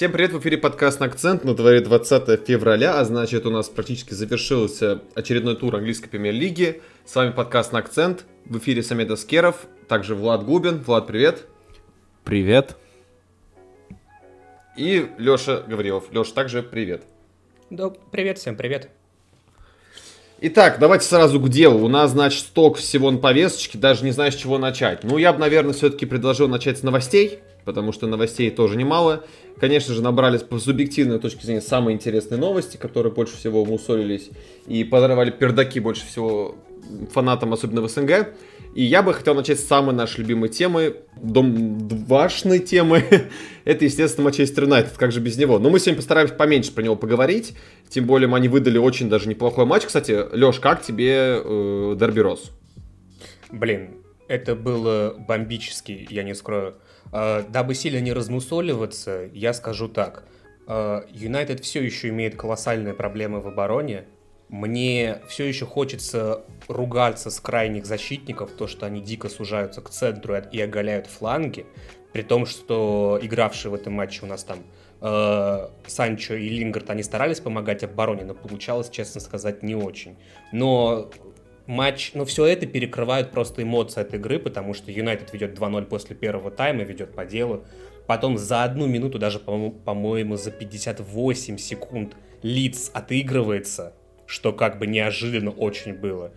Всем привет, в эфире подкаст акцент на дворе 20 февраля, а значит у нас практически завершился очередной тур английской премьер-лиги. С вами подкаст акцент, в эфире Самед Аскеров, также Влад Губин. Влад, привет. Привет. И Леша Гаврилов. Леша, также привет. Да, привет всем, привет. Итак, давайте сразу к делу. У нас, значит, сток всего на повесточке, даже не знаю, с чего начать. Ну, я бы, наверное, все-таки предложил начать с новостей, потому что новостей тоже немало. Конечно же, набрали по субъективной точке зрения самые интересные новости, которые больше всего мусолились и подорвали пердаки больше всего фанатам, особенно в СНГ. И я бы хотел начать с самой нашей любимой темы, дом двашной темы. Это, естественно, Манчестер Юнайтед, как же без него. Но мы сегодня постараемся поменьше про него поговорить. Тем более, они выдали очень даже неплохой матч. Кстати, Леш, как тебе э, Дерби Рос? Блин, это было бомбически, я не скрою. Э, дабы сильно не размусоливаться, я скажу так. Э, Юнайтед все еще имеет колоссальные проблемы в обороне. Мне все еще хочется ругаться с крайних защитников, то, что они дико сужаются к центру и оголяют фланги, при том, что игравшие в этом матче у нас там э, Санчо и Лингард, они старались помогать обороне, но получалось, честно сказать, не очень. Но матч, но все это перекрывают просто эмоции от игры, потому что Юнайтед ведет 2-0 после первого тайма, ведет по делу. Потом за одну минуту, даже, по-моему, за 58 секунд Лиц отыгрывается, что как бы неожиданно очень было.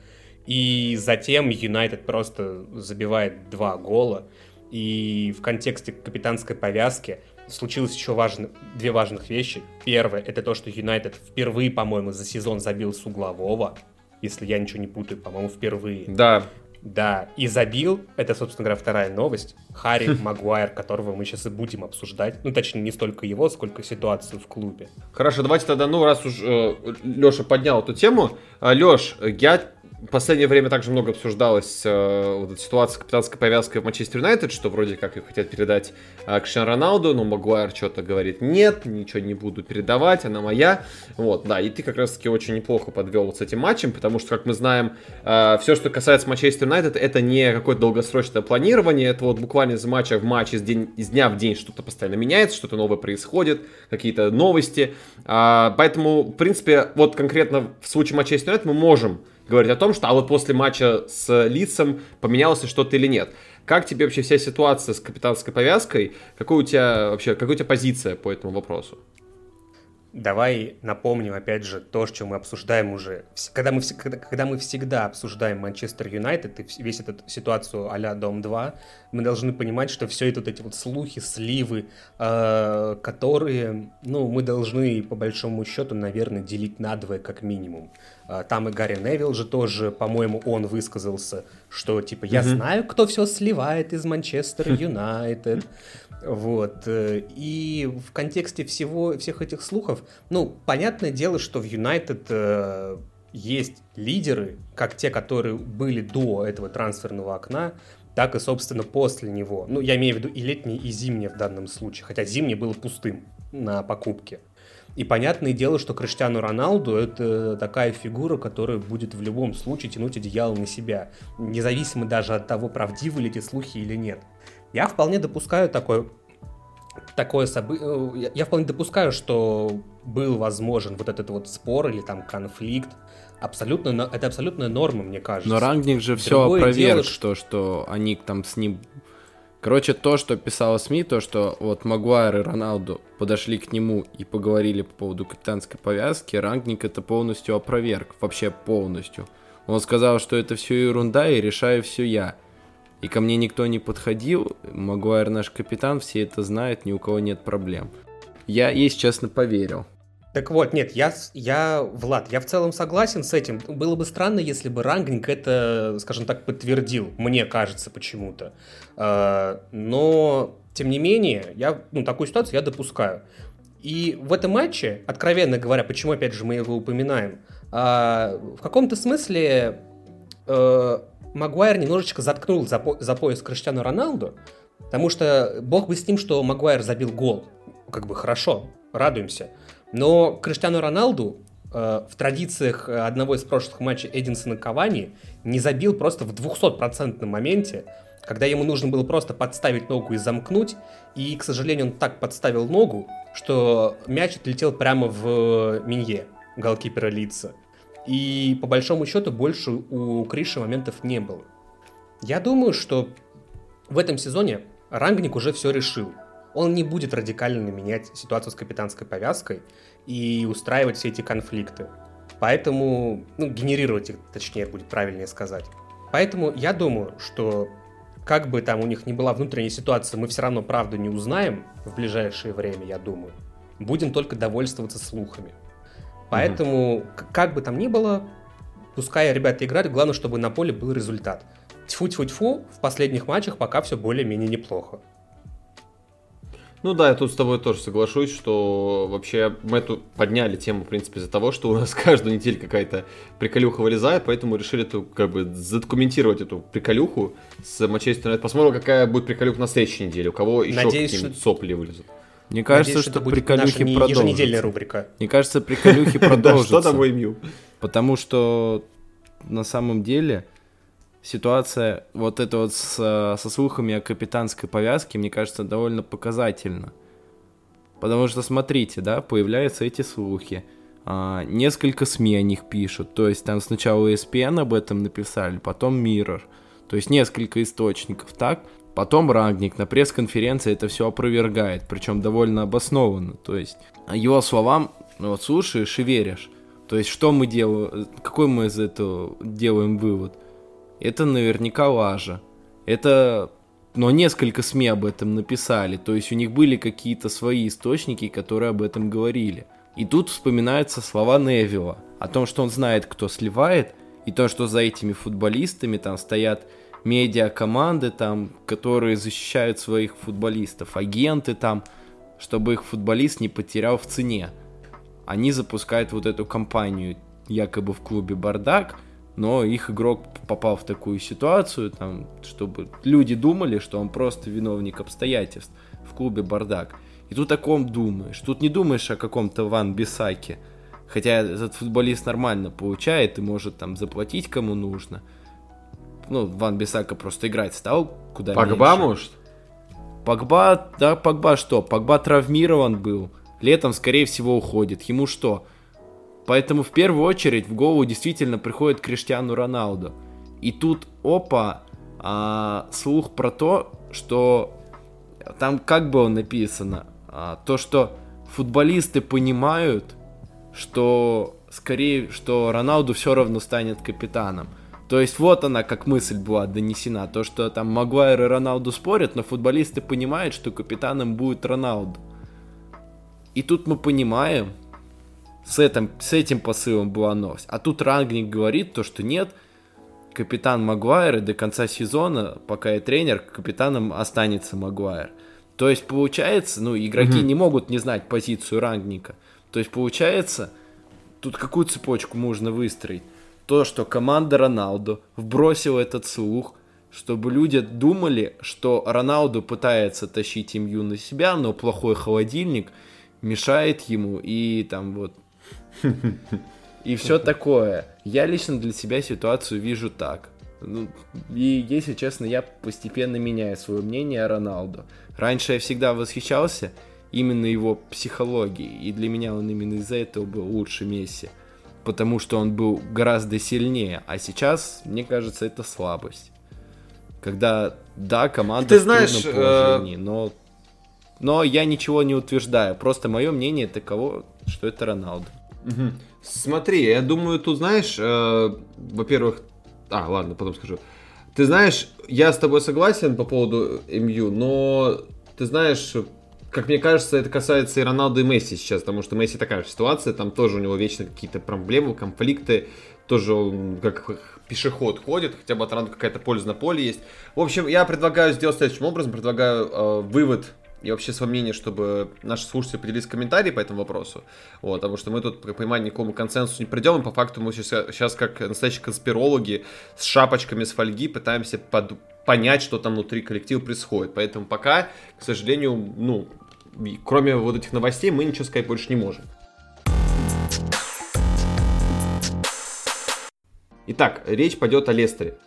И затем Юнайтед просто забивает два гола. И в контексте капитанской повязки случилось еще важно, две важных вещи. Первое, это то, что Юнайтед впервые, по-моему, за сезон забил с углового если я ничего не путаю, по-моему, впервые. Да. Да, и забил, это, собственно говоря, вторая новость, Харри Магуайр, которого мы сейчас и будем обсуждать. Ну, точнее, не столько его, сколько ситуацию в клубе. Хорошо, давайте тогда, ну, раз уж э, Леша поднял эту тему. Э, Леш, я в последнее время также много обсуждалась э, вот эта ситуация с капитанской повязкой в Манчестер Юнайтед, что вроде как ее хотят передать э, Криштиану Роналду, но Магуайр что-то говорит, нет, ничего не буду передавать, она моя. Вот, да, и ты как раз-таки очень неплохо подвел вот с этим матчем, потому что, как мы знаем, э, все, что касается Манчестер Юнайтед, это не какое-то долгосрочное планирование, это вот буквально из матча в матч, из, день, из дня в день что-то постоянно меняется, что-то новое происходит, какие-то новости. Э, поэтому, в принципе, вот конкретно в случае Манчестер Юнайтед мы можем говорить о том, что а вот после матча с лицом поменялось что-то или нет. Как тебе вообще вся ситуация с капитанской повязкой? Какой у тебя вообще, какая у тебя позиция по этому вопросу? Давай напомним, опять же, то, что мы обсуждаем уже. Когда мы, когда, когда мы всегда обсуждаем Манчестер Юнайтед и весь эту ситуацию а-ля Дом-2, мы должны понимать, что все это вот эти вот слухи, сливы, э, которые, ну, мы должны, по большому счету, наверное, делить на двое как минимум. Э, там и Гарри Невилл же тоже, по-моему, он высказался, что, типа, я mm-hmm. знаю, кто все сливает из Манчестер Юнайтед. Вот. Э, и в контексте всего, всех этих слухов, ну, понятное дело, что в Юнайтед э, есть лидеры, как те, которые были до этого трансферного окна, так и, собственно, после него. Ну, я имею в виду и летний, и зимний в данном случае, хотя зимний был пустым на покупке. И понятное дело, что Криштиану Роналду это такая фигура, которая будет в любом случае тянуть одеяло на себя, независимо даже от того, правдивы ли эти слухи или нет. Я вполне допускаю такое такое событие, э, я вполне допускаю, что был возможен вот этот вот спор или там конфликт. Абсолютно, это абсолютная норма, мне кажется. Но Рангник же все опроверг, дело, что, что они там с ним... Короче, то, что писала СМИ, то, что вот Магуайр и Роналду подошли к нему и поговорили по поводу капитанской повязки, Рангник это полностью опроверг, вообще полностью. Он сказал, что это все ерунда и решаю все я. И ко мне никто не подходил, Магуайр наш капитан, все это знают, ни у кого нет проблем. Я, если честно, поверил. Так вот, нет, я, я, Влад, я в целом согласен с этим. Было бы странно, если бы Рангник это, скажем так, подтвердил, мне кажется, почему-то. А, но, тем не менее, я, ну, такую ситуацию я допускаю. И в этом матче, откровенно говоря, почему, опять же, мы его упоминаем, а, в каком-то смысле э, Магуайр немножечко заткнул за, по за пояс Криштиану Роналду, потому что бог бы с ним, что Магуайр забил гол. Как бы хорошо, радуемся. Но Криштиану Роналду э, в традициях одного из прошлых матчей Эдинсона Кавани не забил просто в 200% моменте, когда ему нужно было просто подставить ногу и замкнуть, и, к сожалению, он так подставил ногу, что мяч отлетел прямо в Минье, голкипера лица. И по большому счету больше у Криши моментов не было. Я думаю, что в этом сезоне Рангник уже все решил. Он не будет радикально менять ситуацию с капитанской повязкой и устраивать все эти конфликты. Поэтому, ну, генерировать их, точнее, будет правильнее сказать. Поэтому я думаю, что как бы там у них ни была внутренняя ситуация, мы все равно правду не узнаем в ближайшее время, я думаю. Будем только довольствоваться слухами. Поэтому, mm-hmm. как бы там ни было, пускай ребята играют, главное, чтобы на поле был результат. Тьфу-тьфу-тьфу, в последних матчах пока все более-менее неплохо. Ну да, я тут с тобой тоже соглашусь, что вообще мы эту подняли тему, в принципе, из-за того, что у нас каждую неделю какая-то приколюха вылезает, поэтому решили эту, как бы, задокументировать эту приколюху с Манчестер Юнайтед. Посмотрим, какая будет приколюха на следующей неделе, у кого еще какие-нибудь что... сопли вылезут. Мне кажется, Надеюсь, что, приколюхи продолжатся. еженедельная рубрика. Мне кажется, приколюхи продолжатся. Что там МЮ? Потому что на самом деле ситуация вот это вот с, со слухами о капитанской повязке, мне кажется, довольно показательна. Потому что, смотрите, да, появляются эти слухи. А, несколько СМИ о них пишут. То есть там сначала ESPN об этом написали, потом Mirror. То есть несколько источников, так? Потом Рагник на пресс-конференции это все опровергает, причем довольно обоснованно. То есть его словам, ну вот слушаешь и веришь. То есть что мы делаем, какой мы из этого делаем вывод? это наверняка лажа. Это... Но несколько СМИ об этом написали, то есть у них были какие-то свои источники, которые об этом говорили. И тут вспоминаются слова Невилла о том, что он знает, кто сливает, и то, что за этими футболистами там стоят медиа-команды, там, которые защищают своих футболистов, агенты там, чтобы их футболист не потерял в цене. Они запускают вот эту кампанию якобы в клубе «Бардак», но их игрок попал в такую ситуацию, там, чтобы люди думали, что он просто виновник обстоятельств в клубе «Бардак». И тут о ком думаешь? Тут не думаешь о каком-то Ван Бисаке. Хотя этот футболист нормально получает и может там заплатить кому нужно. Ну, Ван Бисака просто играть стал куда Погба, меньше. может? Погба, да, Погба что? Погба травмирован был. Летом, скорее всего, уходит. Ему что? Поэтому в первую очередь в голову действительно приходит Криштиану Роналду. И тут, опа, а, слух про то, что там как было написано, а, то, что футболисты понимают, что скорее, что Роналду все равно станет капитаном. То есть вот она как мысль была донесена, то что там Магуайр и Роналду спорят, но футболисты понимают, что капитаном будет Роналду. И тут мы понимаем, с этим, с этим посылом была новость. А тут Рангник говорит то, что нет, капитан Магуайр и до конца сезона, пока я тренер, капитаном останется Магуайр. То есть получается, ну, игроки mm-hmm. не могут не знать позицию Рангника. То есть получается, тут какую цепочку можно выстроить? То, что команда Роналду вбросила этот слух, чтобы люди думали, что Роналду пытается тащить имью на себя, но плохой холодильник мешает ему, и там вот и все такое. Я лично для себя ситуацию вижу так. Ну, и, если честно, я постепенно меняю свое мнение о Роналду. Раньше я всегда восхищался именно его психологией, и для меня он именно из-за этого был лучше Месси, потому что он был гораздо сильнее, а сейчас, мне кажется, это слабость. Когда, да, команда Ты знаешь, в положении, э... но, но я ничего не утверждаю, просто мое мнение таково, что это Роналду. Угу. Смотри, я думаю, тут знаешь, э, во-первых, а, ладно, потом скажу. Ты знаешь, я с тобой согласен по поводу МЮ, но ты знаешь, как мне кажется, это касается и Роналду, и Месси сейчас, потому что Месси такая же ситуация, там тоже у него вечно какие-то проблемы, конфликты, тоже он как пешеход ходит, хотя бы от Роналду какая-то польза на поле есть. В общем, я предлагаю сделать следующим образом, предлагаю э, вывод и вообще свое мнение, чтобы наши слушатели поделились комментарии по этому вопросу. Вот, потому что мы тут, по пониманию, никакому консенсусу не придем, и по факту мы сейчас, сейчас как настоящие конспирологи с шапочками с фольги пытаемся под, понять, что там внутри коллектива происходит. Поэтому пока, к сожалению, ну, кроме вот этих новостей, мы ничего сказать больше не можем. Итак, речь пойдет о Лестере.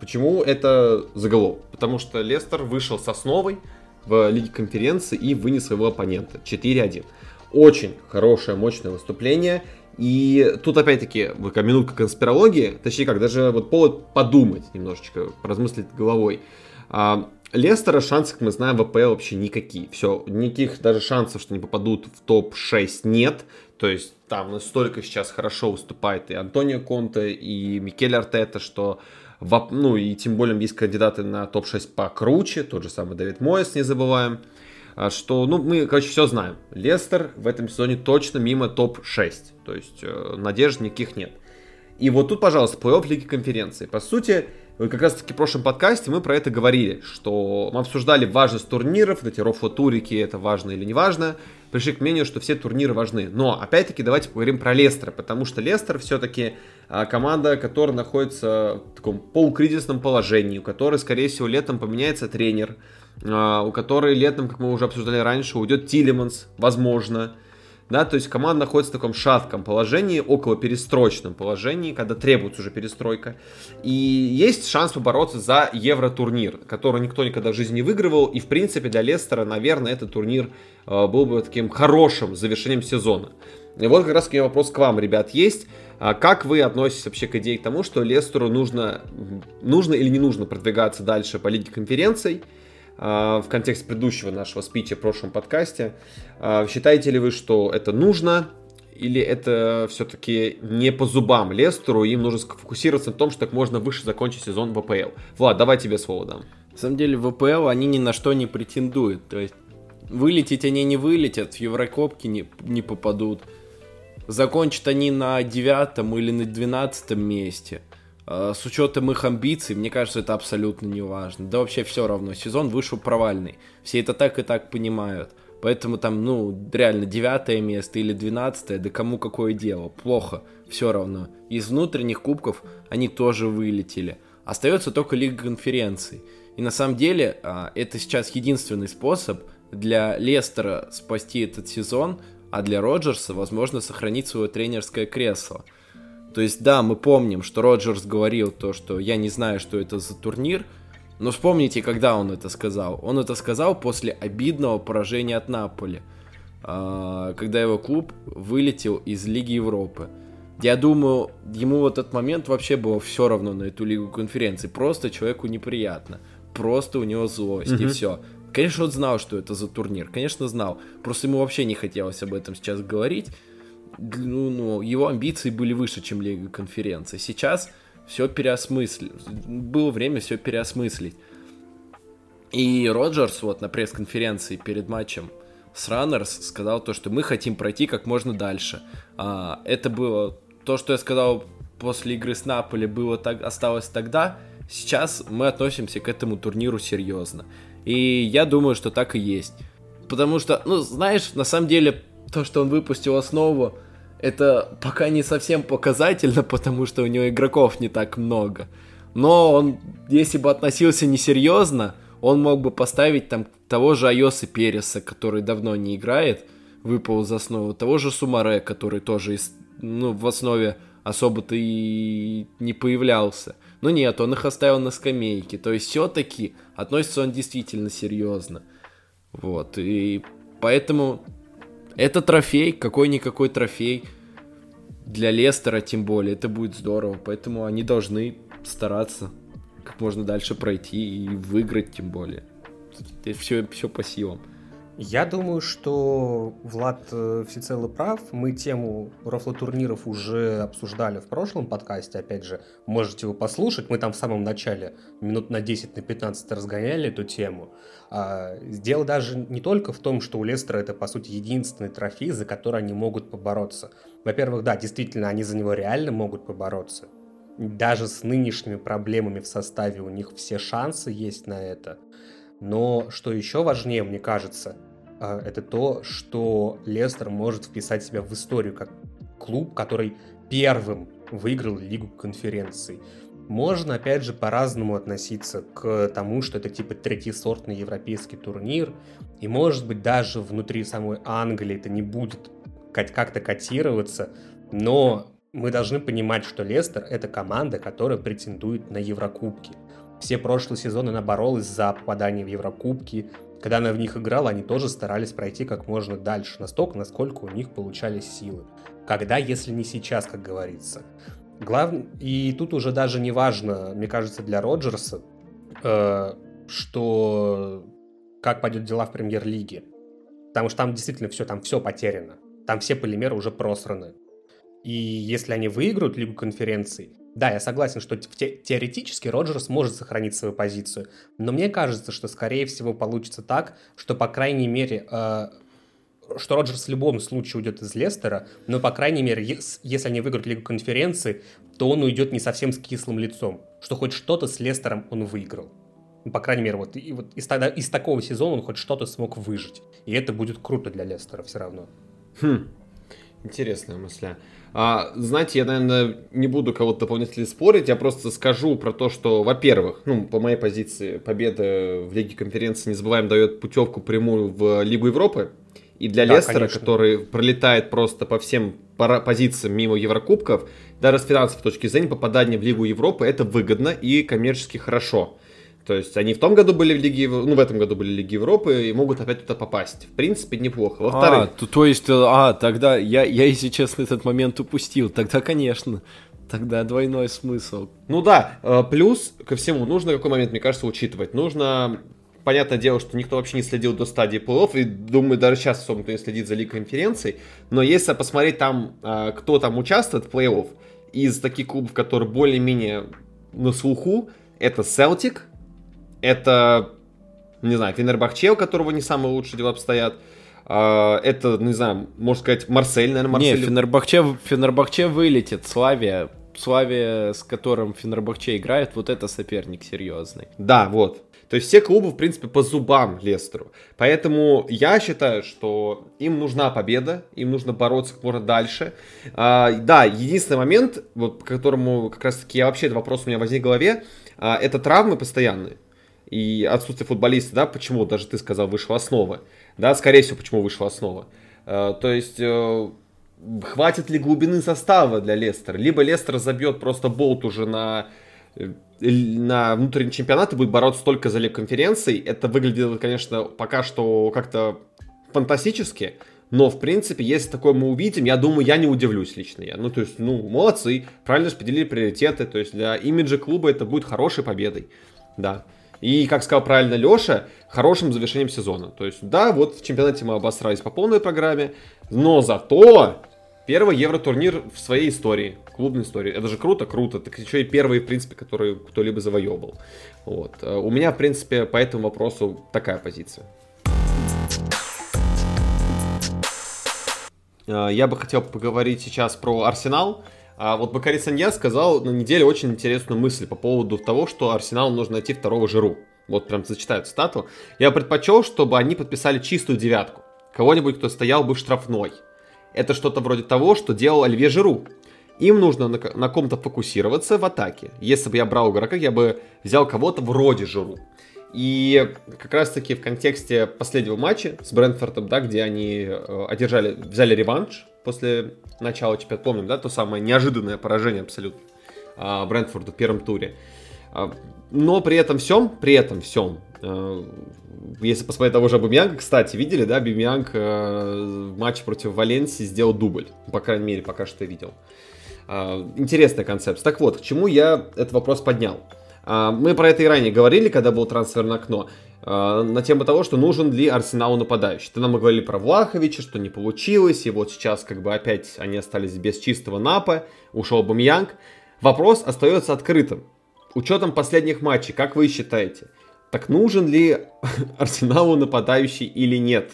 Почему это заголовок? Потому что Лестер вышел с основой в Лиге конференции и вынес своего оппонента 4-1. Очень хорошее, мощное выступление. И тут опять-таки минутка конспирологии, точнее как, даже вот повод подумать немножечко, поразмыслить головой. А, Лестера шансы, как мы знаем, в АПЛ вообще никакие. Все, никаких даже шансов, что они попадут в топ-6 нет. То есть там настолько сейчас хорошо выступает и Антонио Конте, и Микель Артета, что в, ну и тем более есть кандидаты на топ-6 покруче, тот же самый Давид Моэс, не забываем, а, что, ну, мы, короче, все знаем. Лестер в этом сезоне точно мимо топ-6, то есть э, надежд никаких нет. И вот тут, пожалуйста, плей-офф Лиги Конференции. По сути, как раз таки в прошлом подкасте мы про это говорили, что мы обсуждали важность турниров, эти рофло-турики, это важно или не важно, пришли к мнению, что все турниры важны. Но, опять-таки, давайте поговорим про Лестер, потому что Лестер все-таки а, команда, которая находится в таком полукризисном положении, у которой, скорее всего, летом поменяется тренер, а, у которой летом, как мы уже обсуждали раньше, уйдет Тилеманс, возможно, да, то есть команда находится в таком шатком положении, около перестроечном положении, когда требуется уже перестройка. И есть шанс побороться за евротурнир, который никто никогда в жизни не выигрывал. И, в принципе, для Лестера, наверное, этот турнир э, был бы таким хорошим завершением сезона. И вот как раз у вопрос к вам, ребят, есть. А как вы относитесь вообще к идее к тому, что Лестеру нужно, нужно или не нужно продвигаться дальше по Лиге конференций? А, в контексте предыдущего нашего спича в прошлом подкасте. А, считаете ли вы, что это нужно? Или это все-таки не по зубам Лестеру, им нужно сфокусироваться на том, что так можно выше закончить сезон в АПЛ? Влад, давай тебе слово дам. На самом деле в АПЛ они ни на что не претендуют. То есть вылететь они не вылетят, в Еврокопки не, не попадут. Закончат они на девятом или на двенадцатом месте – с учетом их амбиций, мне кажется, это абсолютно не важно. Да вообще все равно, сезон вышел провальный. Все это так и так понимают. Поэтому там, ну, реально, девятое место или двенадцатое, да кому какое дело, плохо, все равно. Из внутренних кубков они тоже вылетели. Остается только Лига конференций. И на самом деле, а, это сейчас единственный способ для Лестера спасти этот сезон, а для Роджерса, возможно, сохранить свое тренерское кресло – то есть, да, мы помним, что Роджерс говорил то, что я не знаю, что это за турнир, но вспомните, когда он это сказал. Он это сказал после обидного поражения от Наполи, а, когда его клуб вылетел из Лиги Европы. Я думаю, ему в этот момент вообще было все равно на эту лигу конференции. Просто человеку неприятно. Просто у него злость mm-hmm. и все. Конечно, он знал, что это за турнир. Конечно, знал. Просто ему вообще не хотелось об этом сейчас говорить ну, ну, его амбиции были выше, чем Лига конференции. Сейчас все переосмыслить. Было время все переосмыслить. И Роджерс вот на пресс-конференции перед матчем с Раннерс сказал то, что мы хотим пройти как можно дальше. А, это было то, что я сказал после игры с Наполи, было так, осталось тогда. Сейчас мы относимся к этому турниру серьезно. И я думаю, что так и есть. Потому что, ну, знаешь, на самом деле, то, что он выпустил основу, это пока не совсем показательно, потому что у него игроков не так много. Но он, если бы относился несерьезно, он мог бы поставить там того же Айоса Переса, который давно не играет, выпал из основы, того же Сумаре, который тоже из, ну, в основе особо-то и не появлялся. Но нет, он их оставил на скамейке. То есть все-таки относится он действительно серьезно. Вот, и поэтому это трофей, какой-никакой трофей. Для Лестера тем более, это будет здорово. Поэтому они должны стараться как можно дальше пройти и выиграть тем более. Все, все по силам. Я думаю, что Влад э, всецело прав. Мы тему рофло-турниров уже обсуждали в прошлом подкасте. Опять же, можете его послушать. Мы там в самом начале минут на 10, на 15 разгоняли эту тему. А, дело даже не только в том, что у Лестера это, по сути, единственный трофей, за который они могут побороться. Во-первых, да, действительно, они за него реально могут побороться. Даже с нынешними проблемами в составе у них все шансы есть на это. Но что еще важнее, мне кажется, это то, что Лестер может вписать себя в историю как клуб, который первым выиграл Лигу конференций. Можно, опять же, по-разному относиться к тому, что это типа третьесортный европейский турнир, и может быть даже внутри самой Англии это не будет как-то котироваться, но мы должны понимать, что Лестер — это команда, которая претендует на Еврокубки. Все прошлые сезоны она боролась за попадание в Еврокубки. Когда она в них играла, они тоже старались пройти как можно дальше, настолько, насколько у них получались силы. Когда, если не сейчас, как говорится. Глав... И тут уже даже не важно, мне кажется, для Роджерса, э, что как пойдет дела в премьер-лиге. Потому что там действительно все, там все потеряно. Там все полимеры уже просраны. И если они выиграют Лигу конференций, да, я согласен, что те теоретически Роджерс может сохранить свою позицию, но мне кажется, что скорее всего получится так, что по крайней мере, э, что Роджерс в любом случае уйдет из Лестера, но по крайней мере, ес, если они выиграют Лигу конференции, то он уйдет не совсем с кислым лицом, что хоть что-то с Лестером он выиграл. Ну, по крайней мере, вот, и вот из, тогда, из такого сезона он хоть что-то смог выжить. И это будет круто для Лестера все равно. Хм, интересная мысль. А, знаете, я, наверное, не буду кого-то дополнительно спорить, я просто скажу про то, что, во-первых, ну, по моей позиции, победа в Лиге конференции, не забываем, дает путевку прямую в Лигу Европы. И для да, Лестера, конечно. который пролетает просто по всем позициям мимо Еврокубков, даже с финансовой точки зрения, попадание в Лигу Европы это выгодно и коммерчески хорошо. То есть они в том году были в Лиге, ну в этом году были в Лиге Европы и могут опять туда попасть. В принципе, неплохо. Во-вторых... А, то, то есть, а, тогда я, я, если честно, этот момент упустил. Тогда, конечно, тогда двойной смысл. Ну да, э, плюс ко всему, нужно какой момент, мне кажется, учитывать. Нужно понятное дело, что никто вообще не следил до стадии плей и думаю, даже сейчас особо никто не следит за Лигой конференций, но если посмотреть там, э, кто там участвует в плей-офф, из таких клубов, которые более-менее на слуху, это Celtic, это, не знаю, Фенербахче, у которого не самые лучшие дела обстоят. А, это, не знаю, можно сказать, Марсель, наверное, Марсель. Не, Фенербахче, Фенербахче вылетит. Славия, Славия, с которым Фенербахче играет, вот это соперник серьезный. Да, вот. То есть все клубы, в принципе, по зубам Лестеру. Поэтому я считаю, что им нужна победа, им нужно бороться как можно дальше. А, да, единственный момент, вот, по которому как раз-таки я вообще этот вопрос у меня возник в голове, а, это травмы постоянные и отсутствие футболиста, да, почему, даже ты сказал, вышла основа, да, скорее всего, почему вышла основа. Э, то есть, э, хватит ли глубины состава для Лестера? Либо Лестер забьет просто болт уже на э, на внутренний чемпионат и будет бороться только за Лиг конференций. Это выглядит, конечно, пока что как-то фантастически, но, в принципе, если такое мы увидим, я думаю, я не удивлюсь лично я. Ну, то есть, ну, молодцы, правильно распределили приоритеты, то есть для имиджа клуба это будет хорошей победой, да. И, как сказал правильно Леша, хорошим завершением сезона. То есть, да, вот в чемпионате мы обосрались по полной программе, но зато первый евротурнир в своей истории, клубной истории. Это же круто, круто. Так еще и первый, в принципе, который кто-либо завоевывал. Вот. Э, у меня, в принципе, по этому вопросу такая позиция. Э, я бы хотел поговорить сейчас про Арсенал. А вот Бакари Санья сказал на неделе очень интересную мысль по поводу того, что Арсеналу нужно найти второго Жиру. Вот прям зачитаю цитату. Я предпочел, чтобы они подписали чистую девятку. Кого-нибудь, кто стоял бы штрафной. Это что-то вроде того, что делал Оливье Жиру. Им нужно на, на ком-то фокусироваться в атаке. Если бы я брал игрока, я бы взял кого-то вроде Жиру. И как раз-таки в контексте последнего матча с Брентфордом, да, где они э, одержали, взяли реванш после начала чемпионата, помним, да, то самое неожиданное поражение абсолютно э, Брентфорду в первом туре. Э, но при этом всем, при этом всем, э, если посмотреть того же Бумианга, кстати, видели, да, Бумианг э, в матче против Валенсии сделал дубль, по крайней мере, пока что видел. Э, интересная концепция. Так вот, к чему я этот вопрос поднял? А, мы про это и ранее говорили, когда был трансфер на окно, а, на тему того, что нужен ли Арсеналу нападающий. Тогда мы говорили про Влаховича, что не получилось, и вот сейчас как бы опять они остались без чистого напа, ушел Бамьянг. Вопрос остается открытым. Учетом последних матчей, как вы считаете, так нужен ли Арсеналу нападающий или нет?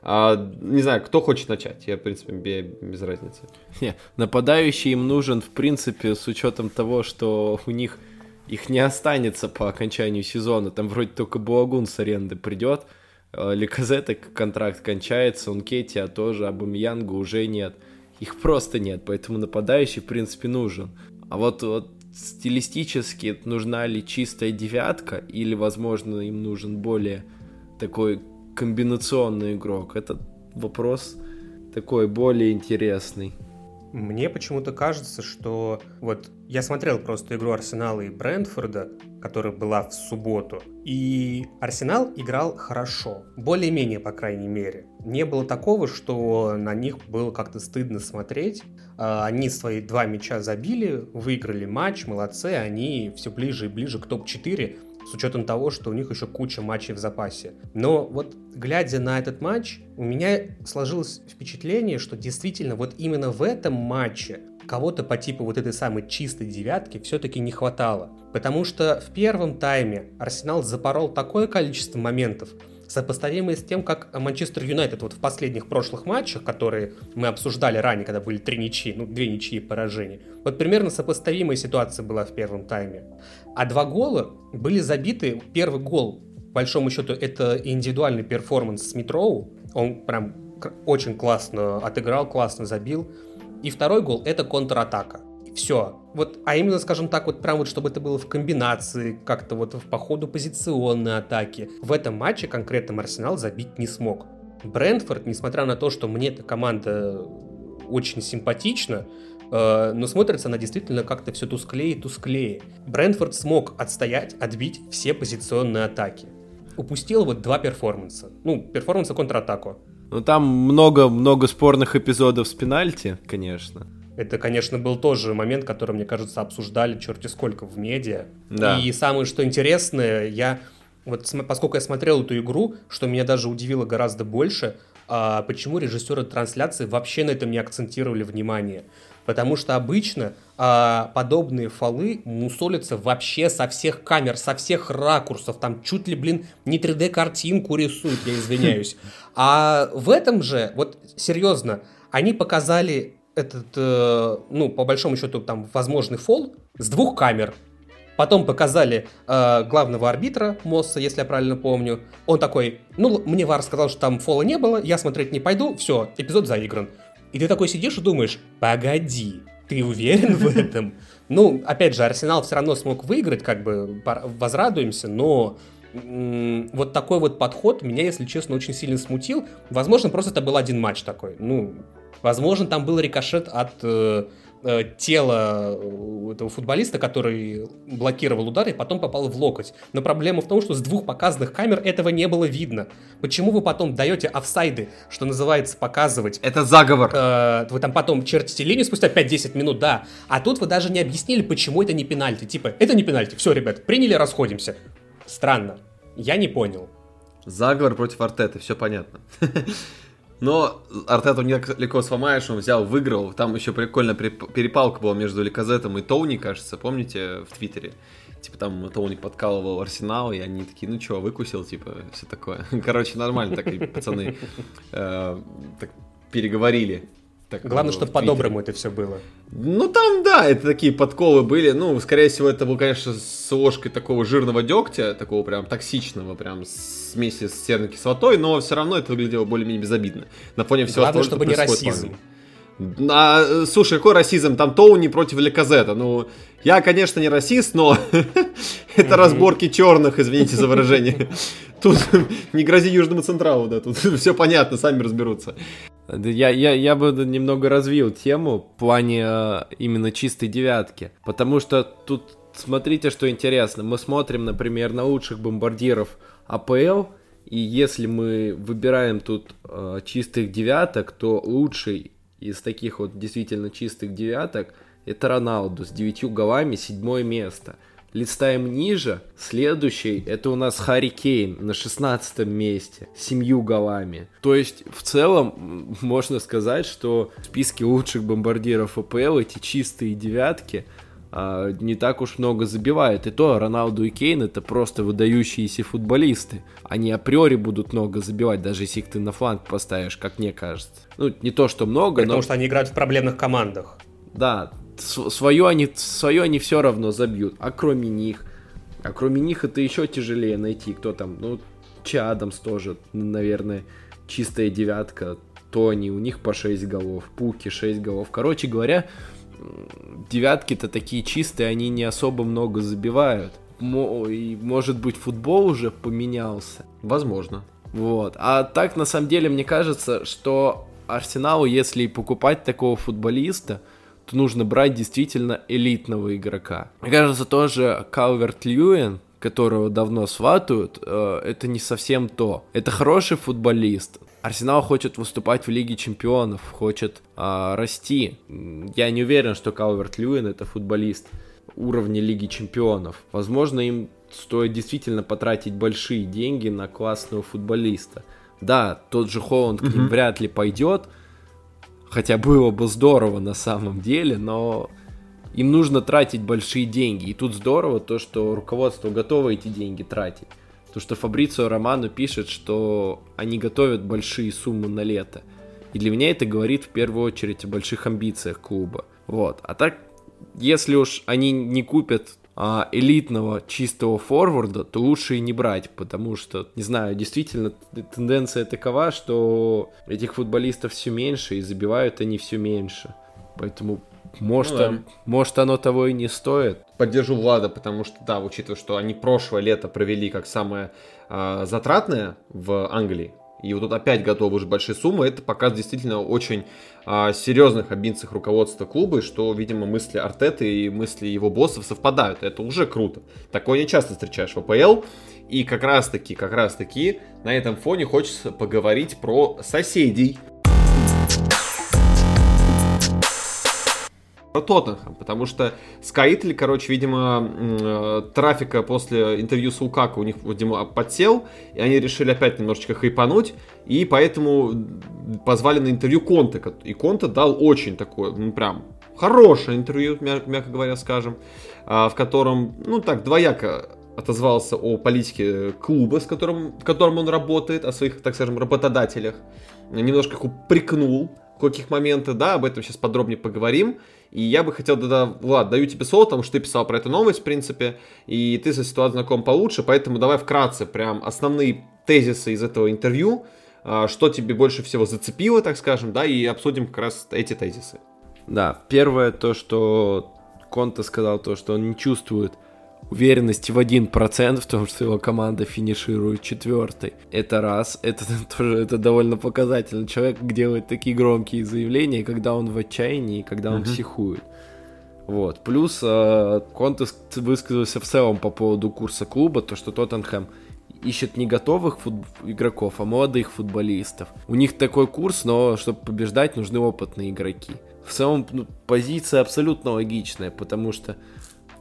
А, не знаю, кто хочет начать, я, в принципе, без, без разницы. Не, нападающий им нужен, в принципе, с учетом того, что у них их не останется по окончанию сезона. Там вроде только Буагун с аренды придет. Э, Ликазета контракт кончается, он Кетти, а тоже Абамьянга уже нет. Их просто нет, поэтому нападающий, в принципе, нужен. А вот, вот стилистически нужна ли чистая девятка или, возможно, им нужен более такой комбинационный игрок? Это вопрос такой более интересный. Мне почему-то кажется, что вот я смотрел просто игру Арсенала и Брентфорда, которая была в субботу, и Арсенал играл хорошо, более-менее, по крайней мере. Не было такого, что на них было как-то стыдно смотреть. А, они свои два мяча забили, выиграли матч, молодцы, они все ближе и ближе к топ-4, с учетом того, что у них еще куча матчей в запасе. Но вот глядя на этот матч, у меня сложилось впечатление, что действительно вот именно в этом матче кого-то по типу вот этой самой чистой девятки все-таки не хватало. Потому что в первом тайме Арсенал запорол такое количество моментов, сопоставимые с тем, как Манчестер Юнайтед вот в последних прошлых матчах, которые мы обсуждали ранее, когда были три ничьи, ну, две ничьи поражения, вот примерно сопоставимая ситуация была в первом тайме. А два гола были забиты, первый гол, по большому счету, это индивидуальный перформанс Смитроу, он прям очень классно отыграл, классно забил, и второй гол это контратака. Все. Вот, а именно, скажем так, вот прям вот, чтобы это было в комбинации, как-то вот в по ходу позиционной атаки. В этом матче конкретно Арсенал забить не смог. Брентфорд, несмотря на то, что мне эта команда очень симпатична, но смотрится она действительно как-то все тусклее и тусклее. Брентфорд смог отстоять, отбить все позиционные атаки. Упустил вот два перформанса. Ну, перформанса контратаку. Ну, там много-много спорных эпизодов с пенальти, конечно. Это, конечно, был тоже момент, который, мне кажется, обсуждали черти сколько в медиа. Да. И самое, что интересное, я вот поскольку я смотрел эту игру, что меня даже удивило гораздо больше, а почему режиссеры трансляции вообще на этом не акцентировали внимание. Потому что обычно а, подобные фолы мусолятся вообще со всех камер, со всех ракурсов. Там чуть ли, блин, не 3D-картинку рисуют, я извиняюсь. А в этом же, вот серьезно, они показали этот, э, ну, по большому счету, там, возможный фол с двух камер. Потом показали э, главного арбитра Мосса, если я правильно помню. Он такой, ну, мне Вар сказал, что там фола не было, я смотреть не пойду, все, эпизод заигран. И ты такой сидишь и думаешь, погоди, ты уверен в этом? Ну, опять же, Арсенал все равно смог выиграть, как бы возрадуемся, но вот такой вот подход меня, если честно, очень сильно смутил. Возможно, просто это был один матч такой. Ну, Возможно, там был рикошет от э, э, тела этого футболиста, который блокировал удар и потом попал в локоть. Но проблема в том, что с двух показанных камер этого не было видно. Почему вы потом даете офсайды, что называется, показывать? Это заговор. Э, вы там потом чертите линию спустя 5-10 минут, да. А тут вы даже не объяснили, почему это не пенальти. Типа, это не пенальти. Все, ребят, приняли, расходимся. Странно. Я не понял. Заговор против Артеты, все понятно. Но Артету легко сломаешь, он взял, выиграл. Там еще прикольно перепалка была между Ликазетом и Тоуни, кажется, помните, в Твиттере? Типа там Тоуни подкалывал Арсенал, и они такие, ну чё, выкусил, типа, все такое. Короче, нормально так и пацаны э, так переговорили. Так, Главное, чтобы по-доброму это все было. Ну там, да, это такие подколы были. Ну, скорее всего, это был, конечно, с ложкой такого жирного дегтя, такого прям токсичного, прям смеси с серной кислотой, но все равно это выглядело более-менее безобидно. На фоне всего Главное, того, чтобы не расизм. А, слушай, какой расизм? Там Тоуни против Леказета. Ну, я, конечно, не расист, но это разборки черных, извините за выражение. Тут не грози Южному Централу, да, тут все понятно, сами разберутся. Я, я, я бы немного развил тему в плане э, именно чистой девятки. Потому что тут смотрите, что интересно. Мы смотрим, например, на лучших бомбардиров АПЛ. И если мы выбираем тут э, чистых девяток, то лучший из таких вот действительно чистых девяток это Роналду с девятью голами, седьмое место. Листаем ниже. Следующий это у нас Харри Кейн на 16 месте с семью голами. То есть в целом можно сказать, что в списке лучших бомбардиров АПЛ эти чистые девятки а, не так уж много забивают. И то Роналду и Кейн это просто выдающиеся футболисты. Они априори будут много забивать, даже если их ты на фланг поставишь, как мне кажется. Ну, не то, что много, Потому но... Потому что они играют в проблемных командах. Да, свое они, свое они все равно забьют. А кроме них, а кроме них это еще тяжелее найти, кто там, ну, Чадамс тоже, наверное, чистая девятка, Тони, у них по 6 голов, Пуки 6 голов. Короче говоря, девятки-то такие чистые, они не особо много забивают. И, может быть, футбол уже поменялся. Возможно. Вот. А так, на самом деле, мне кажется, что Арсеналу, если покупать такого футболиста, то нужно брать действительно элитного игрока. Мне кажется, тоже Калверт Льюин, которого давно сватают, э, это не совсем то. Это хороший футболист. Арсенал хочет выступать в Лиге Чемпионов, хочет э, расти. Я не уверен, что Калверт Льюин это футболист уровня Лиги Чемпионов. Возможно, им стоит действительно потратить большие деньги на классного футболиста. Да, тот же Холланд mm-hmm. к ним вряд ли пойдет, хотя было бы здорово на самом деле, но им нужно тратить большие деньги. И тут здорово то, что руководство готово эти деньги тратить. То, что Фабрицио Романо пишет, что они готовят большие суммы на лето. И для меня это говорит в первую очередь о больших амбициях клуба. Вот. А так, если уж они не купят а, элитного чистого форварда, то лучше и не брать, потому что, не знаю, действительно тенденция такова, что этих футболистов все меньше и забивают они все меньше. Поэтому может, ну, да. может оно того и не стоит. Поддержу Влада, потому что, да, учитывая, что они прошлое лето провели как самое э, затратное в Англии, и вот тут опять готовы уже большие суммы, это показывает действительно очень а, серьезных амбициях руководства клуба, что, видимо, мысли Артеты и мысли его боссов совпадают. Это уже круто. Такое не часто встречаешь в АПЛ. И как раз таки, как раз таки, на этом фоне хочется поговорить про соседей про Тоттенхэм, потому что Sky короче, видимо, э, трафика после интервью с Лукаку у них, видимо, подсел, и они решили опять немножечко хайпануть, и поэтому позвали на интервью Конте, и Конте дал очень такое, ну, прям хорошее интервью, мягко говоря, скажем, а, в котором, ну, так, двояко отозвался о политике клуба, с которым, в котором он работает, о своих, так скажем, работодателях, немножко их упрекнул в каких моментах, да, об этом сейчас подробнее поговорим. И я бы хотел, да, Влад, даю тебе слово, потому что ты писал про эту новость, в принципе, и ты со ситуацией знаком получше, поэтому давай вкратце прям основные тезисы из этого интервью, а, что тебе больше всего зацепило, так скажем, да, и обсудим как раз эти тезисы. Да, первое то, что Конта сказал, то, что он не чувствует уверенности в 1% в том, что его команда финиширует четвертой. Это раз, это тоже это довольно показательно. Человек делает такие громкие заявления, когда он в отчаянии, когда он uh-huh. психует. Вот. Плюс э, Контес высказался в целом по поводу курса клуба, то, что Тоттенхэм ищет не готовых фут... игроков, а молодых футболистов. У них такой курс, но чтобы побеждать, нужны опытные игроки. В целом, ну, позиция абсолютно логичная, потому что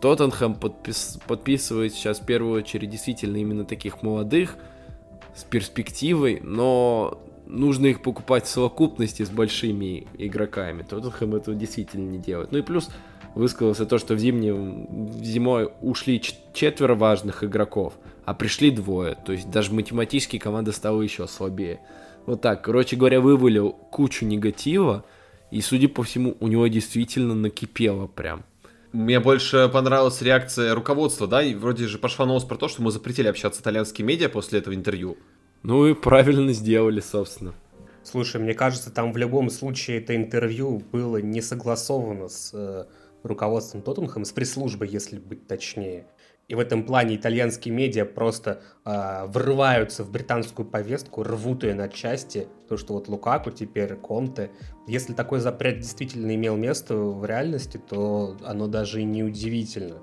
Тоттенхэм подпис, подписывает сейчас в первую очередь действительно именно таких молодых, с перспективой, но нужно их покупать в совокупности с большими игроками. Тоттенхэм этого действительно не делает. Ну и плюс высказался то, что в зимнем, зимой ушли четверо важных игроков, а пришли двое. То есть даже математически команда стала еще слабее. Вот так, короче говоря, вывалил кучу негатива, и, судя по всему, у него действительно накипело прям. Мне больше понравилась реакция руководства, да, и вроде же пошла новость про то, что мы запретили общаться с итальянскими медиа после этого интервью. Ну и правильно сделали, собственно. Слушай, мне кажется, там в любом случае это интервью было не согласовано с э, руководством Тоттенхэма, с пресс-службой, если быть точнее. И в этом плане итальянские медиа просто э, врываются в британскую повестку, рвут ее на части. То, что вот Лукаку теперь, Конте. Если такой запрет действительно имел место в реальности, то оно даже и не удивительно.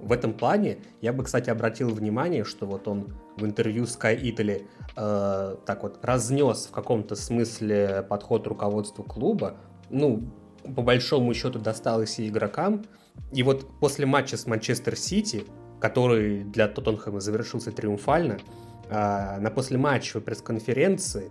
В этом плане я бы, кстати, обратил внимание, что вот он в интервью Sky Italy э, так вот разнес в каком-то смысле подход руководству клуба. Ну, по большому счету досталось и игрокам. И вот после матча с Манчестер Сити который для Тоттенхэма завершился триумфально, а, на послематчевой пресс-конференции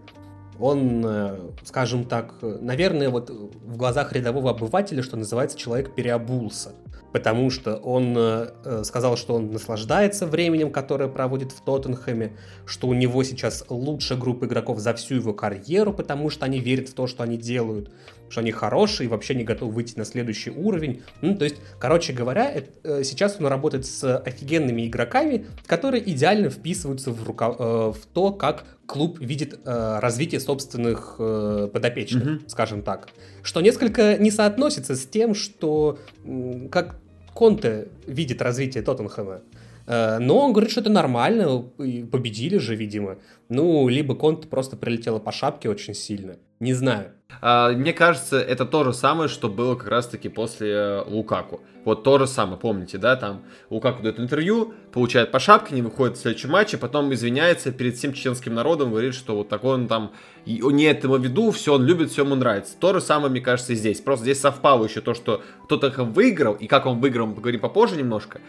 он, э, скажем так, наверное, вот в глазах рядового обывателя, что называется, человек переобулся. Потому что он э, э, сказал, что он наслаждается временем, которое проводит в Тоттенхэме, что у него сейчас лучшая группа игроков за всю его карьеру, потому что они верят в то, что они делают, что они хорошие и вообще не готовы выйти на следующий уровень. Ну, то есть, короче говоря, это, сейчас он работает с офигенными игроками, которые идеально вписываются в, рука, в то, как клуб видит э, развитие собственных э, подопечных, mm-hmm. скажем так. Что несколько не соотносится с тем, что э, как Конте видит развитие Тоттенхэма. Э, но он говорит, что это нормально, победили же, видимо. Ну, либо Конте просто прилетела по шапке очень сильно. Не знаю. А, мне кажется, это то же самое, что было как раз-таки после э, Лукаку. Вот то же самое, помните, да, там Лукаку дает интервью, получает по шапке, не выходит в следующем матче, потом извиняется перед всем чеченским народом, говорит, что вот такой он там, не этому виду, все он любит, все ему нравится. То же самое, мне кажется, здесь. Просто здесь совпало еще то, что Тоттенхэм выиграл, и как он выиграл, мы поговорим попозже немножко.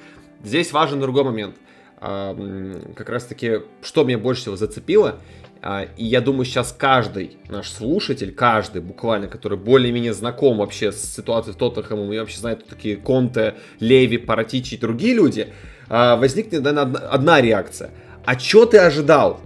Здесь важен другой момент. Как раз-таки, что меня больше всего зацепило, а, и я думаю, сейчас каждый наш слушатель, каждый буквально, который более-менее знаком вообще с ситуацией с Тоттенхэмом и вообще знает, кто такие Конте, Леви, Паратичи и другие люди, а, возникнет наверное, одна реакция. А что ты ожидал?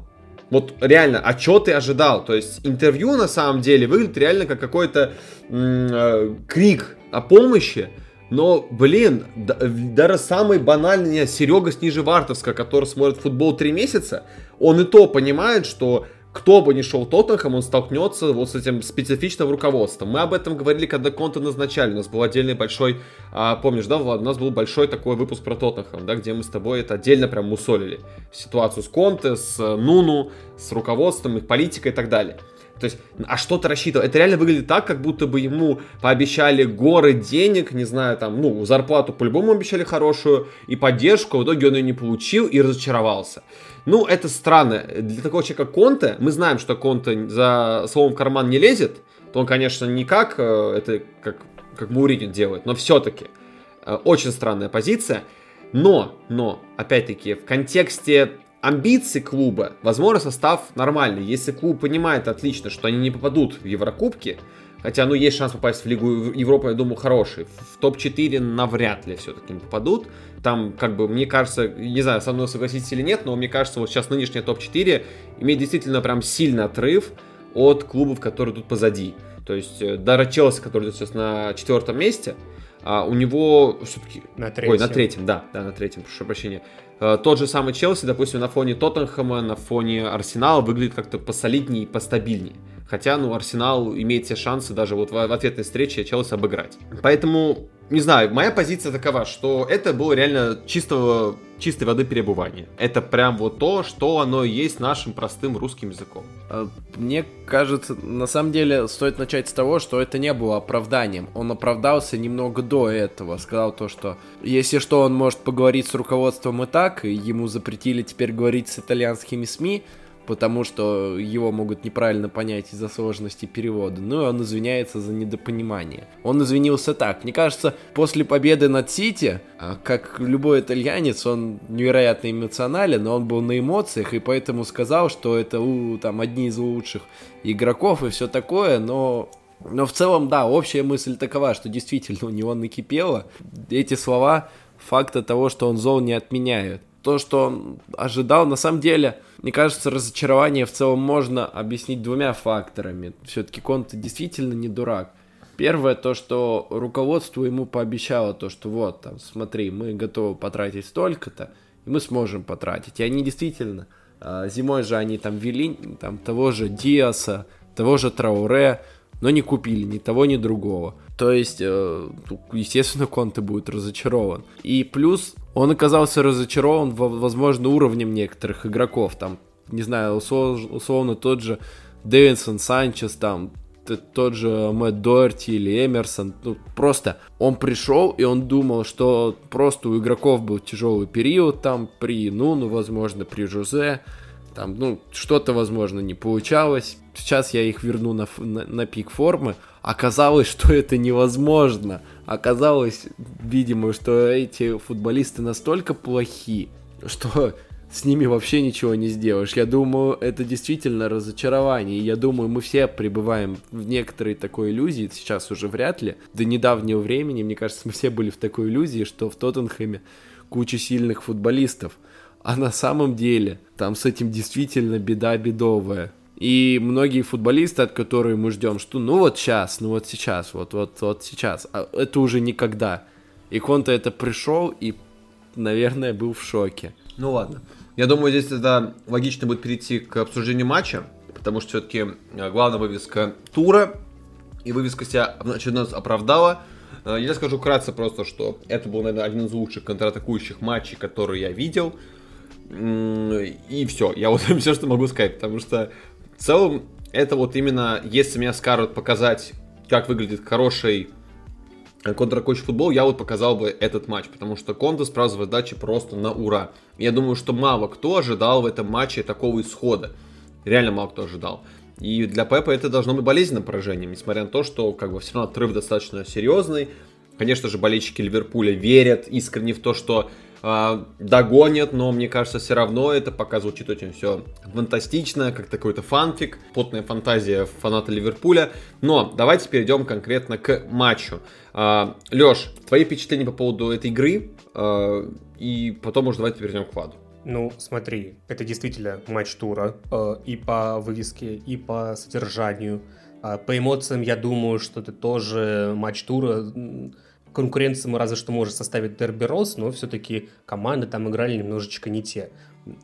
Вот реально, а что ты ожидал? То есть интервью на самом деле выглядит реально как какой-то э, крик о помощи, но, блин, даже самый банальный Серега с Нижевартовска, который смотрит футбол три месяца, он и то понимает, что кто бы ни шел Тоттенхэм, он столкнется вот с этим специфичным руководством. Мы об этом говорили, когда Конта назначали. У нас был отдельный большой, а, помнишь, да, Влад, у нас был большой такой выпуск про Тоттенхэм, да, где мы с тобой это отдельно прям мусолили. Ситуацию с Конте, с Нуну, с руководством, их политикой и так далее. То есть, а что-то рассчитывал. Это реально выглядит так, как будто бы ему пообещали горы денег, не знаю, там, ну, зарплату по-любому обещали хорошую, и поддержку, в итоге он ее не получил и разочаровался. Ну, это странно. Для такого человека Конте, мы знаем, что Конте за словом в карман не лезет, то он, конечно, не как э, это, как, как Мауринин делает, но все-таки э, очень странная позиция. Но, но, опять-таки, в контексте амбиций клуба, возможно, состав нормальный. Если клуб понимает отлично, что они не попадут в Еврокубки, хотя, ну, есть шанс попасть в Лигу Европы, я думаю, хороший. В топ-4 навряд ли все-таки не попадут. Там, как бы, мне кажется, не знаю, со мной согласитесь или нет, но мне кажется, вот сейчас нынешняя топ-4 имеет действительно прям сильный отрыв от клубов, которые тут позади. То есть, э, даже Челси, который сейчас на четвертом месте, а у него все-таки... На третьем. Ой, на третьем, да, да, на третьем, прошу прощения. Э, тот же самый Челси, допустим, на фоне Тоттенхэма, на фоне Арсенала выглядит как-то посолиднее и постабильнее. Хотя, ну, Арсенал имеет все шансы даже вот в ответной встрече Челси обыграть. Поэтому, не знаю, моя позиция такова, что это было реально чистого, чистой воды перебывание. Это прям вот то, что оно есть нашим простым русским языком. А, мне кажется, на самом деле стоит начать с того, что это не было оправданием. Он оправдался немного до этого. Сказал то, что если что, он может поговорить с руководством и так, и ему запретили теперь говорить с итальянскими СМИ, потому что его могут неправильно понять из-за сложности перевода. Ну и он извиняется за недопонимание. Он извинился так. Мне кажется, после победы над Сити, а, как любой итальянец, он невероятно эмоционален, но он был на эмоциях, и поэтому сказал, что это у, там одни из лучших игроков и все такое, но но в целом, да, общая мысль такова, что действительно у него накипело. Эти слова факта того, что он зол не отменяют то, что он ожидал, на самом деле, мне кажется, разочарование в целом можно объяснить двумя факторами. Все-таки Конте действительно не дурак. Первое, то, что руководство ему пообещало то, что вот, там, смотри, мы готовы потратить столько-то, и мы сможем потратить. И они действительно, а, зимой же они там вели там, того же Диаса, того же Трауре, но не купили ни того, ни другого. То есть, э, естественно, Конте будет разочарован. И плюс он оказался разочарован, возможно, уровнем некоторых игроков. Там, не знаю, условно тот же Дэвинсон Санчес, там, тот же Мэтт Дорти или Эмерсон. Ну, просто он пришел, и он думал, что просто у игроков был тяжелый период там при Нуну, возможно, при Жозе. Там, ну, что-то, возможно, не получалось. Сейчас я их верну на, на, на пик формы. Оказалось, что это невозможно. Оказалось, видимо, что эти футболисты настолько плохи, что с ними вообще ничего не сделаешь. Я думаю, это действительно разочарование. Я думаю, мы все пребываем в некоторой такой иллюзии, сейчас уже вряд ли. До недавнего времени, мне кажется, мы все были в такой иллюзии, что в Тоттенхэме куча сильных футболистов. А на самом деле там с этим действительно беда бедовая. И многие футболисты, от которых мы ждем, что ну вот сейчас, ну вот сейчас, вот, вот, вот сейчас, а это уже никогда. И Конта это пришел и, наверное, был в шоке. Ну ладно. Я думаю, здесь тогда логично будет перейти к обсуждению матча, потому что все-таки э, главная вывеска тура, и вывеска себя в очередной раз оправдала. Э, я скажу кратко просто, что это был, наверное, один из лучших контратакующих матчей, которые я видел. И все, я вот все, что могу сказать, потому что в целом это вот именно, если меня скажут показать, как выглядит хороший контратакующий футбол, я вот показал бы этот матч, потому что Конте справил задачи просто на ура. Я думаю, что мало кто ожидал в этом матче такого исхода. Реально мало кто ожидал. И для Пепа это должно быть болезненным поражением, несмотря на то, что как бы все равно отрыв достаточно серьезный. Конечно же, болельщики Ливерпуля верят искренне в то, что догонят, но мне кажется, все равно это пока звучит очень все фантастично, как такой-то фанфик, потная фантазия фаната Ливерпуля. Но давайте перейдем конкретно к матчу. Э, Леш, твои впечатления по поводу этой игры, э, и потом уже давайте перейдем к Ваду. Ну, смотри, это действительно матч тура и по вывеске, и по содержанию. По эмоциям, я думаю, что это тоже матч тура. Конкуренцию мы разве что может составить Дерби Рос, но все-таки команды там играли немножечко не те.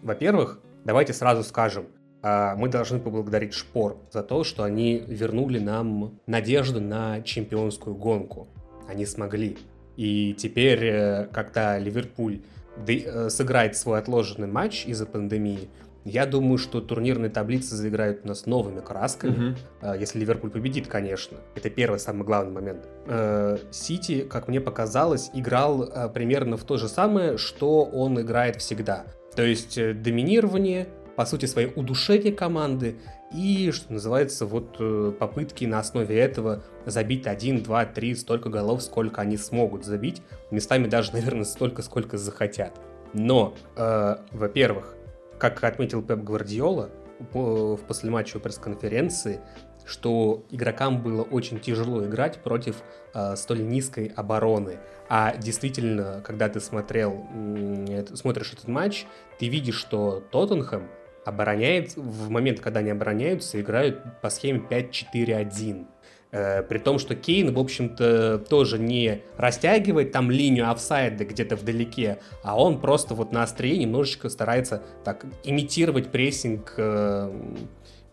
Во-первых, давайте сразу скажем, э, мы должны поблагодарить Шпор за то, что они вернули нам надежду на чемпионскую гонку. Они смогли. И теперь, э, когда Ливерпуль Э, сыграет свой отложенный матч из-за пандемии, я думаю, что турнирные таблицы заиграют у нас новыми красками, uh-huh. если Ливерпуль победит, конечно. Это первый самый главный момент. Э, Сити, как мне показалось, играл примерно в то же самое, что он играет всегда. То есть доминирование, по сути, своей удушение команды и, что называется, вот э, попытки на основе этого забить 1, 2, 3, столько голов, сколько они смогут забить, местами даже, наверное, столько, сколько захотят. Но, э, во-первых, как отметил Пеп Гвардиола в послематчевой пресс-конференции, что игрокам было очень тяжело играть против э, столь низкой обороны. А действительно, когда ты смотрел, э, смотришь этот матч, ты видишь, что Тоттенхэм обороняет, в момент, когда они обороняются, играют по схеме 5-4-1. Э, при том, что Кейн, в общем-то, тоже не растягивает там линию офсайда где-то вдалеке, а он просто вот на острие немножечко старается так имитировать прессинг э,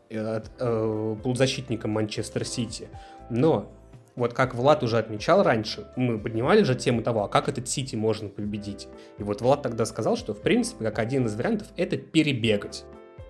э, полузащитника Манчестер Сити. Но вот как Влад уже отмечал раньше, мы поднимали же тему того, а как этот Сити можно победить. И вот Влад тогда сказал, что в принципе как один из вариантов это перебегать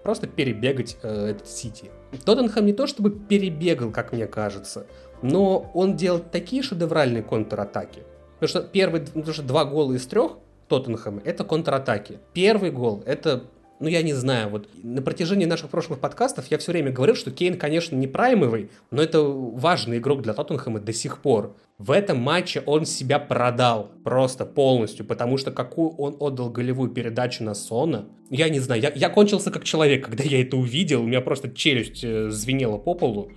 просто перебегать э, этот Сити. Тоттенхэм не то чтобы перебегал, как мне кажется, но он делал такие шедевральные контратаки. Потому что первые, потому что два гола из трех Тоттенхэма это контратаки. Первый гол это ну, я не знаю, вот на протяжении наших прошлых подкастов я все время говорил, что Кейн, конечно, не праймовый, но это важный игрок для Тоттенхэма до сих пор. В этом матче он себя продал просто полностью, потому что какую он отдал голевую передачу на Сона, я не знаю, я, я кончился как человек, когда я это увидел, у меня просто челюсть э, звенела по полу.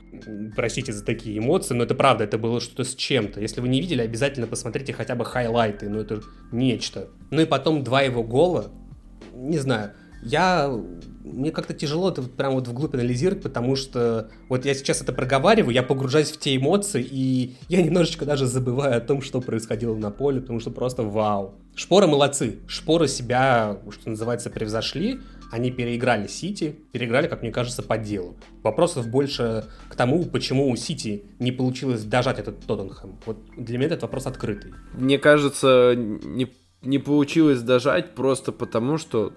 Простите за такие эмоции, но это правда, это было что-то с чем-то. Если вы не видели, обязательно посмотрите хотя бы хайлайты, ну это нечто. Ну и потом два его гола, не знаю, я... Мне как-то тяжело это прям вот вглубь анализировать, потому что вот я сейчас это проговариваю, я погружаюсь в те эмоции, и я немножечко даже забываю о том, что происходило на поле, потому что просто вау. Шпоры молодцы. Шпоры себя, что называется, превзошли. Они переиграли Сити, переиграли, как мне кажется, по делу. Вопросов больше к тому, почему у Сити не получилось дожать этот Тоттенхэм. Вот для меня этот вопрос открытый. Мне кажется, не, не получилось дожать просто потому, что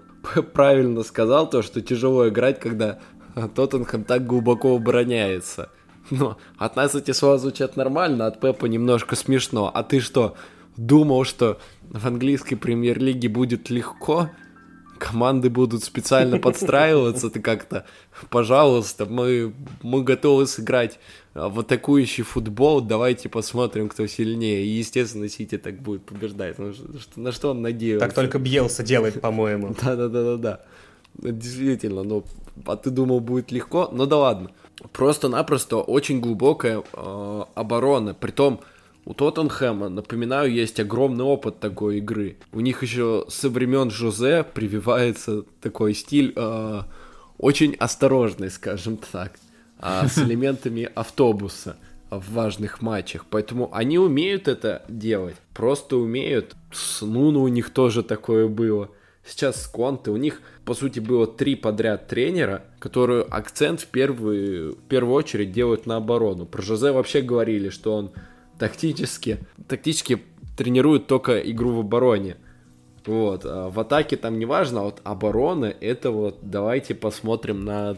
правильно сказал то, что тяжело играть, когда Тоттенхэм так глубоко обороняется. Но от нас эти слова звучат нормально, от Пепа немножко смешно. А ты что, думал, что в английской премьер-лиге будет легко? Команды будут специально подстраиваться, ты как-то, пожалуйста, мы, мы готовы сыграть в атакующий футбол, давайте посмотрим, кто сильнее. И, естественно, Сити так будет побеждать. Ну, что, на что он надеялся? Так только Бьелса делает, по-моему. Да-да-да-да-да. Действительно, ну, а ты думал, будет легко? Ну да ладно. Просто-напросто очень глубокая э, оборона. Притом, у Тоттенхэма, напоминаю, есть огромный опыт такой игры. У них еще со времен Жозе прививается такой стиль э, очень осторожный, скажем так а, с элементами автобуса в важных матчах. Поэтому они умеют это делать. Просто умеют. С Нуну у них тоже такое было. Сейчас с Конте у них, по сути, было три подряд тренера, которые акцент в первую, в первую очередь делают на оборону. Про Жозе вообще говорили, что он тактически, тактически тренируют только игру в обороне. Вот, а в атаке там не важно, а вот оборона, это вот давайте посмотрим на,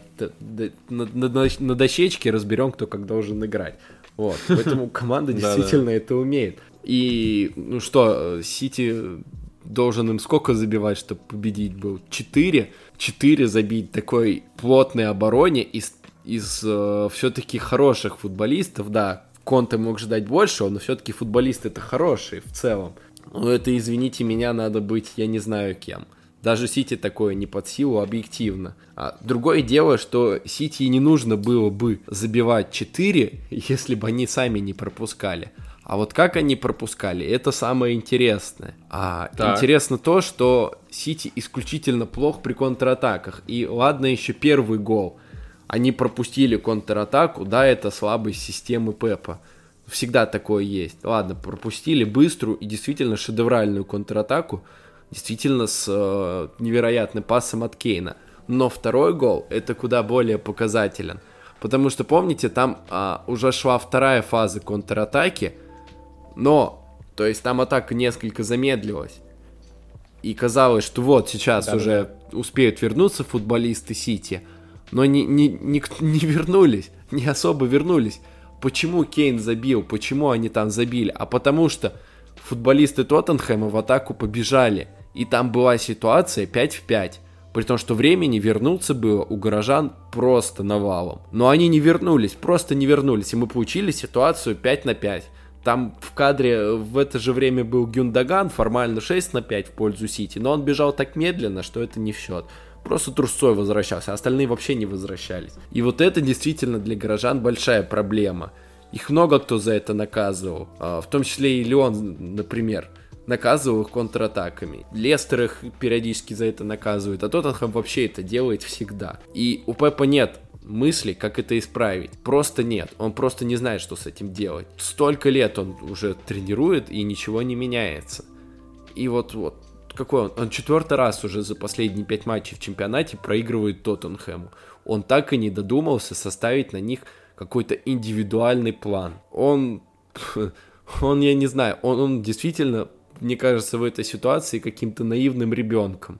на, на, на дощечке, разберем, кто как должен играть. Вот, поэтому команда действительно это умеет. И, ну что, Сити должен им сколько забивать, чтобы победить был? Четыре? Четыре забить такой плотной обороне из, из э, все-таки хороших футболистов, да, Конте мог ждать большего, но все-таки футболисты это хорошие в целом. Но это, извините меня, надо быть, я не знаю кем. Даже Сити такое не под силу объективно. А другое дело, что Сити не нужно было бы забивать 4, если бы они сами не пропускали. А вот как они пропускали, это самое интересное. А так. интересно то, что Сити исключительно плох при контратаках. И ладно еще первый гол. Они пропустили контратаку, да, это слабость системы Пепа. Всегда такое есть. Ладно, пропустили быструю и действительно шедевральную контратаку, действительно с э, невероятным пасом от Кейна. Но второй гол это куда более показателен. Потому что, помните, там а, уже шла вторая фаза контратаки, но, то есть там атака несколько замедлилась. И казалось, что вот сейчас да, уже да. успеют вернуться футболисты Сити, но не, не, не, не вернулись, не особо вернулись. Почему Кейн забил? Почему они там забили? А потому что футболисты Тоттенхэма в атаку побежали. И там была ситуация 5 в 5. При том, что времени вернуться было у горожан просто навалом. Но они не вернулись, просто не вернулись. И мы получили ситуацию 5 на 5. Там в кадре в это же время был Гюндаган, формально 6 на 5 в пользу Сити, но он бежал так медленно, что это не в счет. Просто трусцой возвращался, а остальные вообще не возвращались. И вот это действительно для горожан большая проблема. Их много кто за это наказывал, а, в том числе и Леон, например наказывал их контратаками. Лестер их периодически за это наказывает, а Тоттенхэм вообще это делает всегда. И у Пепа нет мысли, как это исправить. Просто нет. Он просто не знает, что с этим делать. Столько лет он уже тренирует, и ничего не меняется. И вот, вот какой он? Он четвертый раз уже за последние пять матчей в чемпионате проигрывает Тоттенхэму. Он так и не додумался составить на них какой-то индивидуальный план. Он, он, я не знаю, он, он действительно, мне кажется, в этой ситуации каким-то наивным ребенком.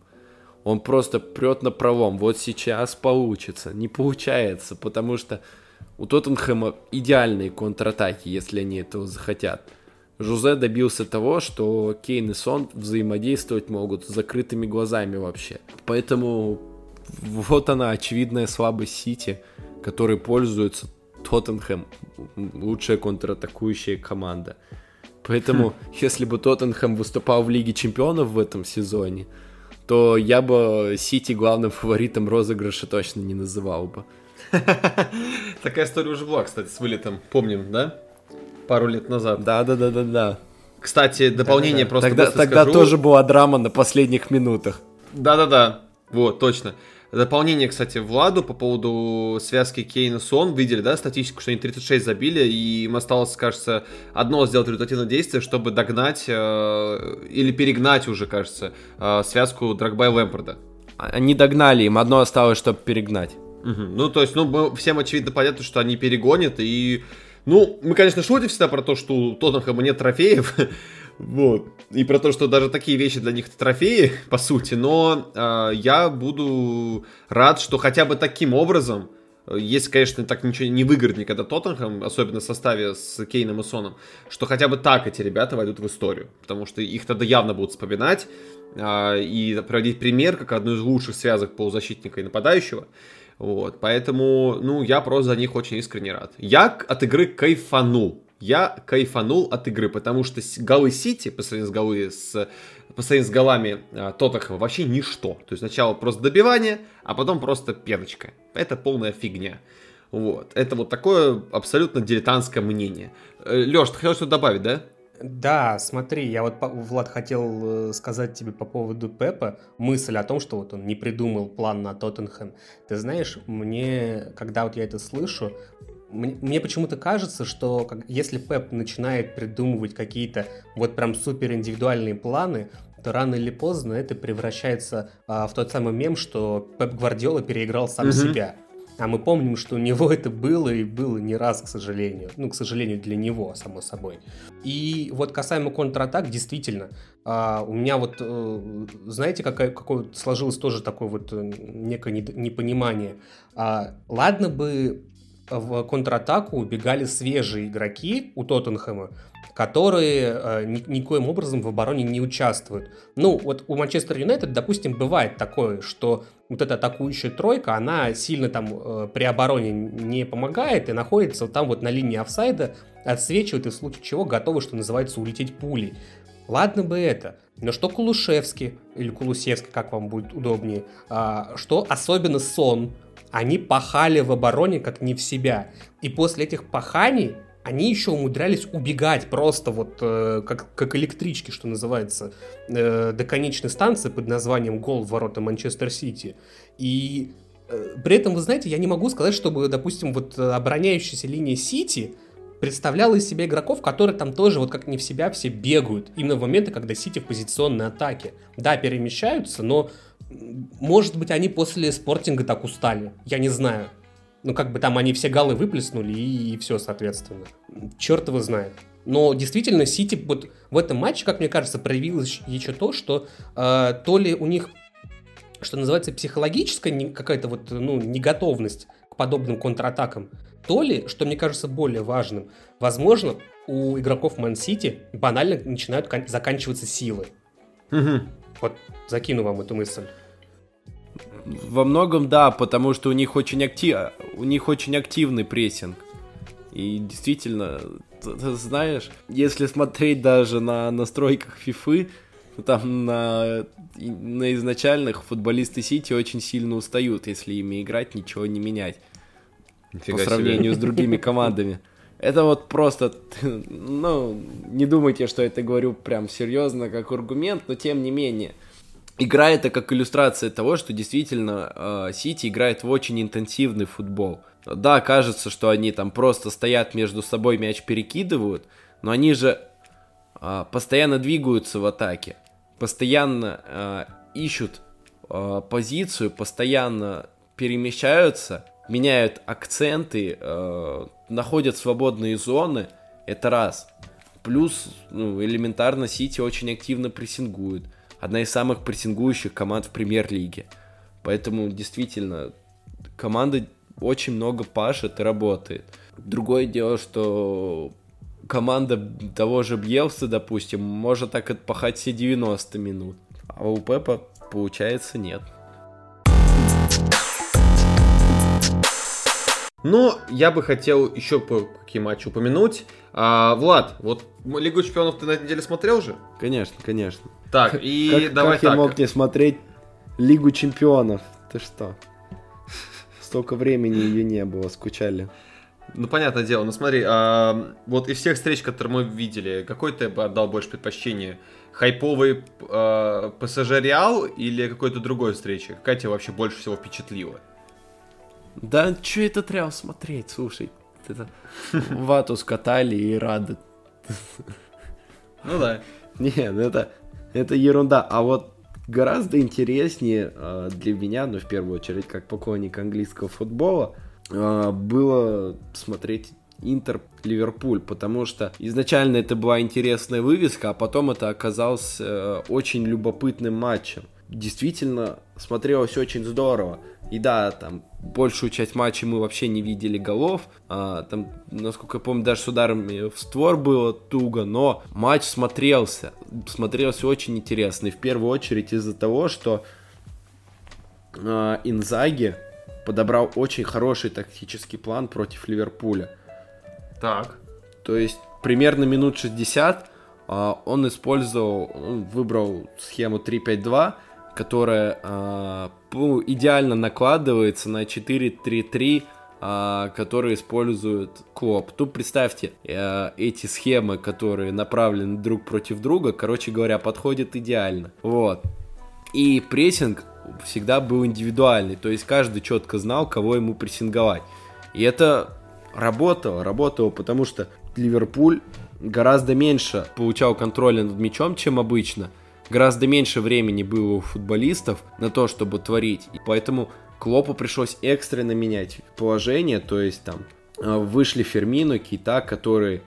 Он просто прет на пролом. Вот сейчас получится. Не получается, потому что у Тоттенхэма идеальные контратаки, если они этого захотят. Жузе добился того, что Кейн и Сон взаимодействовать могут с закрытыми глазами вообще. Поэтому вот она, очевидная слабость Сити, которой пользуется Тоттенхэм, лучшая контратакующая команда. Поэтому, хм. если бы Тоттенхэм выступал в Лиге Чемпионов в этом сезоне, то я бы Сити главным фаворитом розыгрыша точно не называл бы. Такая история уже была, кстати, с вылетом. Помним, да? Пару лет назад. Да, да, да, да, да. Кстати, дополнение да, да, просто Тогда, тогда скажу. тоже была драма на последних минутах. Да, да, да. Вот, точно. Дополнение, кстати, Владу по поводу связки Кейна Сон. Видели, да, статистику, что они 36 забили, и им осталось, кажется, одно сделать результативное действие, чтобы догнать э, или перегнать уже, кажется, э, связку Драгба и Лэмпорда. Они догнали, им одно осталось, чтобы перегнать. Угу. Ну, то есть, ну, всем очевидно понятно, что они перегонят, и ну, мы, конечно, шутим всегда про то, что у Тоттенхэма нет трофеев, вот, и про то, что даже такие вещи для них трофеи, по сути, но э, я буду рад, что хотя бы таким образом, если, конечно, так ничего не выиграет никогда Тоттенхэм, особенно в составе с Кейном и Соном, что хотя бы так эти ребята войдут в историю, потому что их тогда явно будут вспоминать э, и проводить пример как одну из лучших связок полузащитника и нападающего. Вот, поэтому, ну, я просто за них очень искренне рад. Я от игры кайфанул. Я кайфанул от игры, потому что голы Сити по сравнению с голы с по сравнению с голами а, Тоттенхэма вообще ничто. То есть сначала просто добивание, а потом просто пеночка. Это полная фигня. Вот. Это вот такое абсолютно дилетантское мнение. Э, Леш, ты хотел что-то добавить, да? Да, смотри, я вот, Влад, хотел э, сказать тебе по поводу Пепа мысль о том, что вот он не придумал план на Тоттенхэм. Ты знаешь, мне, когда вот я это слышу, мне, мне почему-то кажется, что как, если Пеп начинает придумывать какие-то вот прям супер индивидуальные планы, то рано или поздно это превращается а, в тот самый мем, что Пеп Гвардиола переиграл сам mm-hmm. себя. А мы помним, что у него это было и было не раз, к сожалению. Ну, к сожалению, для него, само собой. И вот касаемо контратак, действительно, а, у меня вот, э, знаете, какое, какое сложилось тоже такое вот э, некое непонимание. А, ладно бы в контратаку убегали свежие игроки у Тоттенхэма, которые э, ни, никоим образом в обороне не участвуют. Ну, вот у Манчестер Юнайтед, допустим, бывает такое, что вот эта атакующая тройка, она сильно там э, при обороне не помогает и находится вот там вот на линии офсайда, отсвечивает и в случае чего готовы, что называется, улететь пулей. Ладно бы это, но что Кулушевский, или Кулусевский, как вам будет удобнее, а, что особенно Сон, они пахали в обороне как не в себя. И после этих паханий они еще умудрялись убегать просто вот э, как, как электрички, что называется, э, до конечной станции под названием «Гол в ворота Манчестер Сити». И э, при этом, вы знаете, я не могу сказать, чтобы, допустим, вот э, обороняющаяся линия Сити представляла из себя игроков, которые там тоже вот как не в себя все бегают. Именно в моменты, когда Сити в позиционной атаке. Да, перемещаются, но может быть они после спортинга так устали. Я не знаю. Ну, как бы там они все галы выплеснули, и, и все, соответственно. Черт его знает. Но действительно, Сити вот в этом матче, как мне кажется, проявилось еще то, что э, то ли у них, что называется, психологическая какая-то вот, ну, неготовность к подобным контратакам, то ли, что мне кажется более важным, возможно, у игроков Ман-Сити банально начинают заканчиваться силы. Угу. Вот закину вам эту мысль. Во многом да, потому что у них очень, актив... у них очень активный прессинг. И действительно, ты, ты знаешь, если смотреть даже на настройках FIFA, там на, на изначальных футболисты Сити очень сильно устают, если ими играть, ничего не менять. Нифига по сравнению себе. с другими командами. Это вот просто, ну, не думайте, что это говорю прям серьезно как аргумент, но тем не менее – игра это как иллюстрация того, что действительно э, Сити играет в очень интенсивный футбол. Да, кажется, что они там просто стоят между собой, мяч перекидывают, но они же э, постоянно двигаются в атаке, постоянно э, ищут позицию, постоянно перемещаются, меняют акценты, находят свободные зоны. Это раз. Плюс, ну, элементарно, Сити очень активно прессингует одна из самых прессингующих команд в премьер-лиге. Поэтому действительно команда очень много пашет и работает. Другое дело, что команда того же Бьелса, допустим, может так отпахать все 90 минут. А у Пепа, получается, нет. Но я бы хотел еще какие матчи упомянуть. А, Влад, вот Лигу Чемпионов ты на этой неделе смотрел же? Конечно, конечно. Так, и как, давай как так. я мог не смотреть Лигу Чемпионов? Ты что? Столько времени ее не было, скучали. Ну, понятное дело. Ну, смотри, а, вот из всех встреч, которые мы видели, какой ты бы отдал больше предпочтение? Хайповый а, ПСЖ Реал или какой-то другой встречи? Какая тебя вообще больше всего впечатлила? Да, что этот Реал смотреть, слушай. Это вату скатали и рады. Ну да. Нет, это, это ерунда. А вот гораздо интереснее э, для меня, ну, в первую очередь, как поклонник английского футбола, э, было смотреть Интер Ливерпуль, потому что изначально это была интересная вывеска, а потом это оказалось э, очень любопытным матчем. Действительно, смотрелось очень здорово. И да, там большую часть матча мы вообще не видели голов. А, там, насколько я помню, даже с ударами в створ было туго, но матч смотрелся. Смотрелся очень интересно. И в первую очередь из-за того, что а, Инзаги подобрал очень хороший тактический план против Ливерпуля. Так. То есть примерно минут 60 а, он использовал, выбрал схему 3-5-2, которая э, идеально накладывается на 4-3-3, э, которые использует Клоп. Тут представьте, э, эти схемы, которые направлены друг против друга, короче говоря, подходят идеально. Вот. И прессинг всегда был индивидуальный, то есть каждый четко знал, кого ему прессинговать. И это работало, работало, потому что Ливерпуль гораздо меньше получал контроля над мячом, чем обычно – гораздо меньше времени было у футболистов на то, чтобы творить. И поэтому Клопу пришлось экстренно менять положение, то есть там э, вышли Фермину, Кита, которые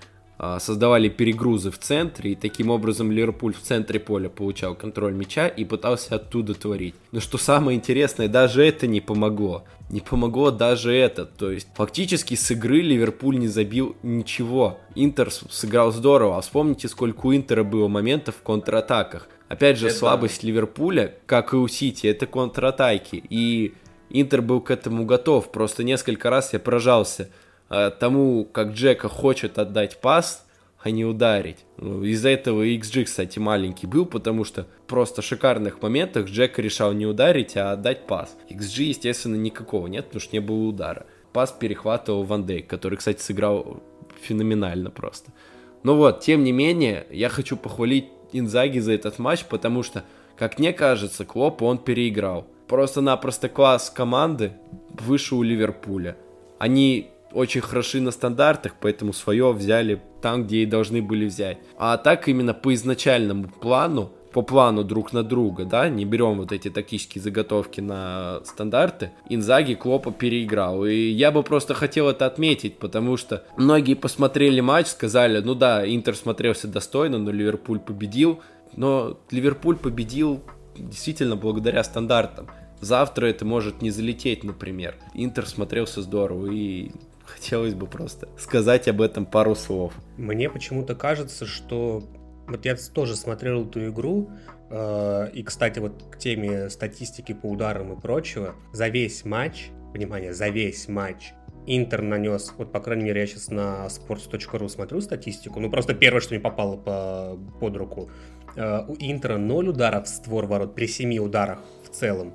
а, создавали перегрузы в центре, и таким образом Ливерпуль в центре поля получал контроль мяча и пытался оттуда творить. Но что самое интересное, даже это не помогло. Не помогло даже это. То есть фактически с игры Ливерпуль не забил ничего. Интер сыграл здорово. А вспомните, сколько у Интера было моментов в контратаках. Опять же, это слабость. Ливерпуля, как и у Сити, это контратаки. И Интер был к этому готов. Просто несколько раз я поражался – Э, тому, как Джека хочет отдать пас, а не ударить. Ну, из-за этого XG, кстати, маленький был, потому что просто в шикарных моментах Джека решал не ударить, а отдать пас. XG, естественно, никакого нет, потому что не было удара. Пас перехватывал Ван Дейк, который, кстати, сыграл феноменально просто. Но вот, тем не менее, я хочу похвалить Инзаги за этот матч, потому что, как мне кажется, Клоп он переиграл. Просто-напросто класс команды выше у Ливерпуля. Они очень хороши на стандартах, поэтому свое взяли там, где и должны были взять. А так именно по изначальному плану, по плану друг на друга, да, не берем вот эти тактические заготовки на стандарты, Инзаги Клопа переиграл. И я бы просто хотел это отметить, потому что многие посмотрели матч, сказали, ну да, Интер смотрелся достойно, но Ливерпуль победил. Но Ливерпуль победил действительно благодаря стандартам. Завтра это может не залететь, например. Интер смотрелся здорово, и хотелось бы просто сказать об этом пару слов. Мне почему-то кажется, что вот я тоже смотрел эту игру, э, и, кстати, вот к теме статистики по ударам и прочего, за весь матч, внимание, за весь матч Интер нанес, вот, по крайней мере, я сейчас на sports.ru смотрю статистику, ну, просто первое, что мне попало по, под руку. Э, у Интера 0 ударов в створ ворот при 7 ударах в целом,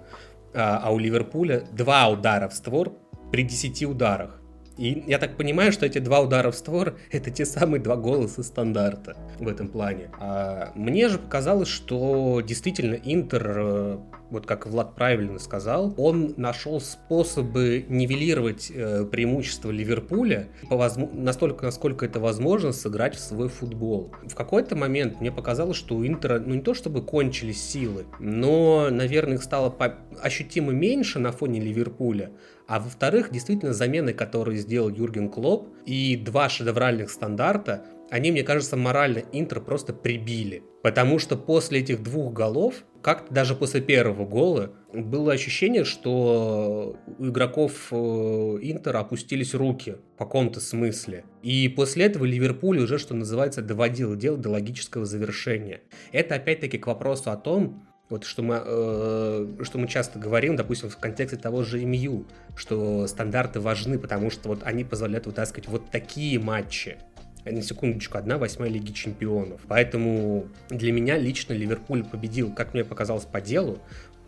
а, а у Ливерпуля 2 удара в створ при 10 ударах. И я так понимаю, что эти два удара в створ — это те самые два голоса стандарта в этом плане. А мне же показалось, что действительно Интер, э, вот как Влад правильно сказал, он нашел способы нивелировать э, преимущество Ливерпуля по возможно, настолько, насколько это возможно, сыграть в свой футбол. В какой-то момент мне показалось, что у Интера, ну не то чтобы кончились силы, но, наверное, их стало ощутимо меньше на фоне Ливерпуля, а во-вторых, действительно, замены, которые сделал Юрген Клоп, и два шедевральных стандарта, они, мне кажется, морально Интер просто прибили. Потому что после этих двух голов, как даже после первого гола, было ощущение, что у игроков э, Интера опустились руки в каком-то смысле. И после этого Ливерпуль уже, что называется, доводил дело до логического завершения. Это опять-таки к вопросу о том, вот что мы, э, что мы часто говорим, допустим, в контексте того же МЮ, что стандарты важны, потому что вот они позволяют вытаскивать вот такие матчи. На секундочку, одна восьмая Лиги Чемпионов. Поэтому для меня лично Ливерпуль победил, как мне показалось, по делу.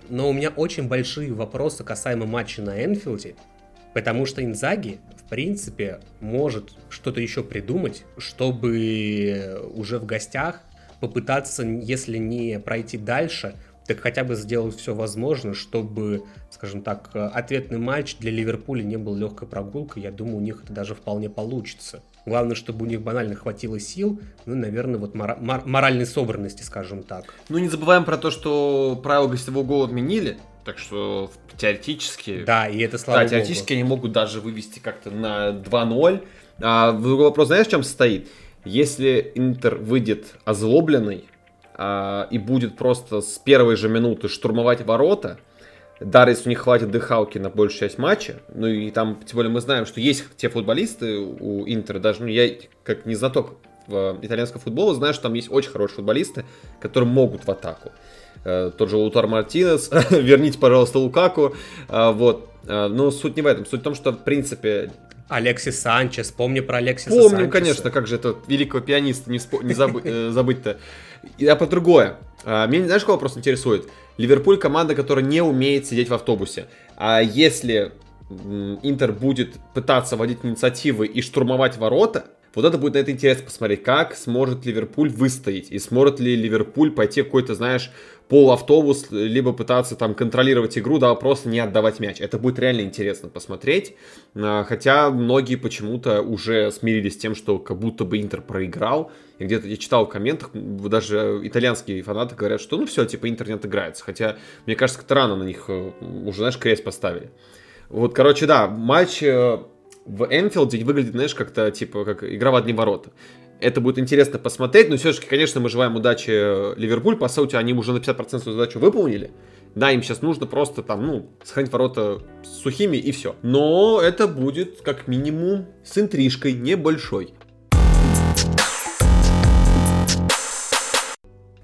Но у меня очень большие вопросы касаемо матча на Энфилде, потому что Инзаги, в принципе, может что-то еще придумать, чтобы уже в гостях попытаться, если не пройти дальше, так хотя бы сделать все возможное, чтобы, скажем так, ответный матч для Ливерпуля не был легкой прогулкой. Я думаю, у них это даже вполне получится. Главное, чтобы у них банально хватило сил, ну, наверное, вот мора- мор- моральной собранности, скажем так. Ну, не забываем про то, что правила гостевого гола отменили, так что теоретически... Да, и это слава Да, теоретически Богу. они могут даже вывести как-то на 2-0. А другой вопрос, знаешь, в чем состоит? Если Интер выйдет озлобленный, а, и будет просто с первой же минуты штурмовать ворота, даже если у них хватит дыхалки на большую часть матча, ну и там, тем более мы знаем, что есть те футболисты у Интера, даже ну, я как не знаток в итальянского футбола знаю, что там есть очень хорошие футболисты, которые могут в атаку. Э, тот же Лутар Мартинес, верните, пожалуйста, Лукаку, э, вот. Э, но суть не в этом, суть в том, что, в принципе, Алексис Санчес, помни про Алексиса Помню, Санчеса. конечно, как же это великого пианиста не, спо- не забы- забыть-то. Я по другое. А, меня, знаешь, какой вопрос интересует? Ливерпуль команда, которая не умеет сидеть в автобусе. А если Интер будет пытаться водить инициативы и штурмовать ворота, Вот это будет на это интересно посмотреть, как сможет Ливерпуль выстоять, и сможет ли Ливерпуль пойти какой-то, знаешь, полуавтобус, либо пытаться там контролировать игру, да, просто не отдавать мяч. Это будет реально интересно посмотреть, а, хотя многие почему-то уже смирились с тем, что как будто бы Интер проиграл, и где-то я читал в комментах, даже итальянские фанаты говорят, что ну все, типа Интер не отыграется, хотя мне кажется, как-то рано на них э, уже, знаешь, крест поставили. Вот, короче, да, матч э, в Энфилде выглядит, знаешь, как-то типа как игра в одни ворота. Это будет интересно посмотреть, но все-таки, конечно, мы желаем удачи э, Ливерпуль. По сути, они уже на 50% свою задачу выполнили. Да, им сейчас нужно просто там, ну, сохранить ворота сухими и все. Но это будет как минимум с интрижкой небольшой.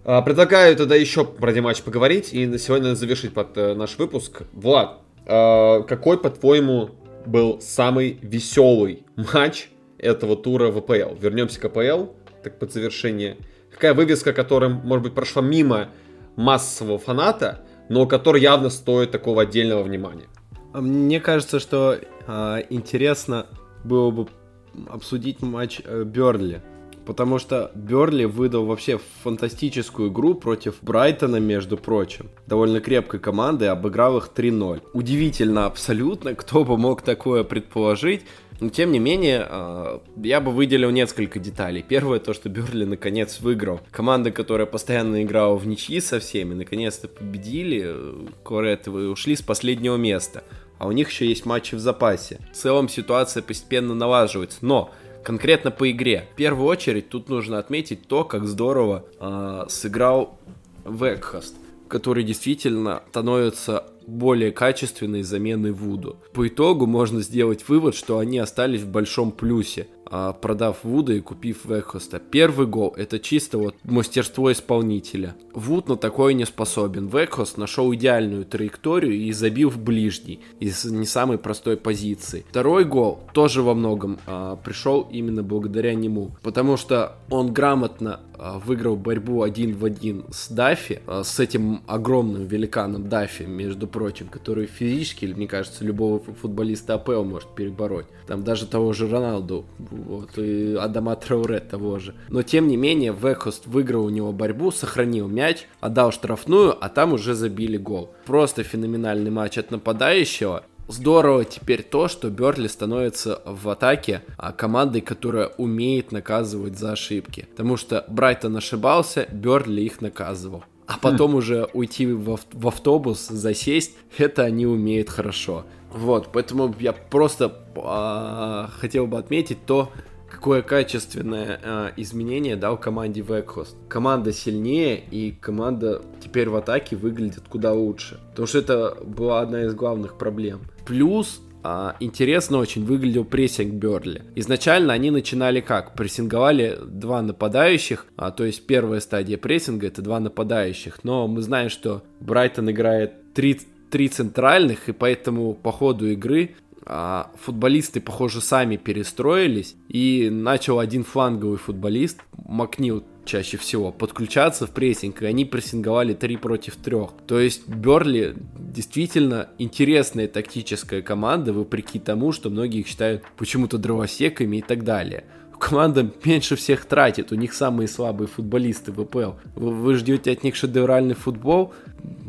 А, предлагаю тогда еще про матч поговорить и на сегодня завершить под э, наш выпуск. Влад, а, какой, по-твоему, был самый веселый матч этого тура в АПЛ. Вернемся к АПЛ, так под завершение. Какая вывеска, которая, может быть, прошла мимо массового фаната, но который явно стоит такого отдельного внимания? Мне кажется, что э, интересно было бы обсудить матч э, Берли. Потому что Берли выдал вообще фантастическую игру против Брайтона, между прочим. Довольно крепкой команды, обыграл их 3-0. Удивительно абсолютно, кто бы мог такое предположить. Но тем не менее, а, я бы выделил несколько деталей. Первое, то, что Берли наконец выиграл. Команда, которая постоянно играла в ничьи со всеми, наконец-то победили Коретовы ушли с последнего места. А у них еще есть матчи в запасе. В целом ситуация постепенно налаживается. Но конкретно по игре. В первую очередь тут нужно отметить то, как здорово э, сыграл Векхаст, который действительно становится более качественной заменой Вуду. По итогу можно сделать вывод, что они остались в большом плюсе, продав Вуда и купив Векхоста. Первый гол — это чисто вот мастерство исполнителя. Вуд на такое не способен. Векхост нашел идеальную траекторию и забил в ближний, из не самой простой позиции. Второй гол тоже во многом а, пришел именно благодаря нему, потому что он грамотно а, выиграл борьбу один в один с Даффи, а, с этим огромным великаном Даффи, между прочим, который физически, мне кажется, любого футболиста АПЛ может перебороть. Там даже того же Роналду, вот, и Адама Трауре того же. Но, тем не менее, Векхост выиграл у него борьбу, сохранил мяч, отдал штрафную, а там уже забили гол. Просто феноменальный матч от нападающего. Здорово теперь то, что Берли становится в атаке а, командой, которая умеет наказывать за ошибки. Потому что Брайтон ошибался, Берли их наказывал. А потом уже уйти в автобус, засесть, это они умеют хорошо. Вот, поэтому я просто а, хотел бы отметить то, какое качественное э, изменение дал команде Векхост. Команда сильнее, и команда теперь в атаке выглядит куда лучше. Потому что это была одна из главных проблем. Плюс а, интересно очень выглядел прессинг Берли. Изначально они начинали как? Прессинговали два нападающих, а, то есть первая стадия прессинга это два нападающих. Но мы знаем, что Брайтон играет три, три центральных, и поэтому по ходу игры а футболисты, похоже, сами перестроились, и начал один фланговый футболист, Макнил чаще всего, подключаться в прессинг, и они прессинговали 3 против 3. То есть Берли действительно интересная тактическая команда, вопреки тому, что многие их считают почему-то дровосеками и так далее команда меньше всех тратит, у них самые слабые футболисты в ВПЛ. Вы, вы ждете от них шедевральный футбол?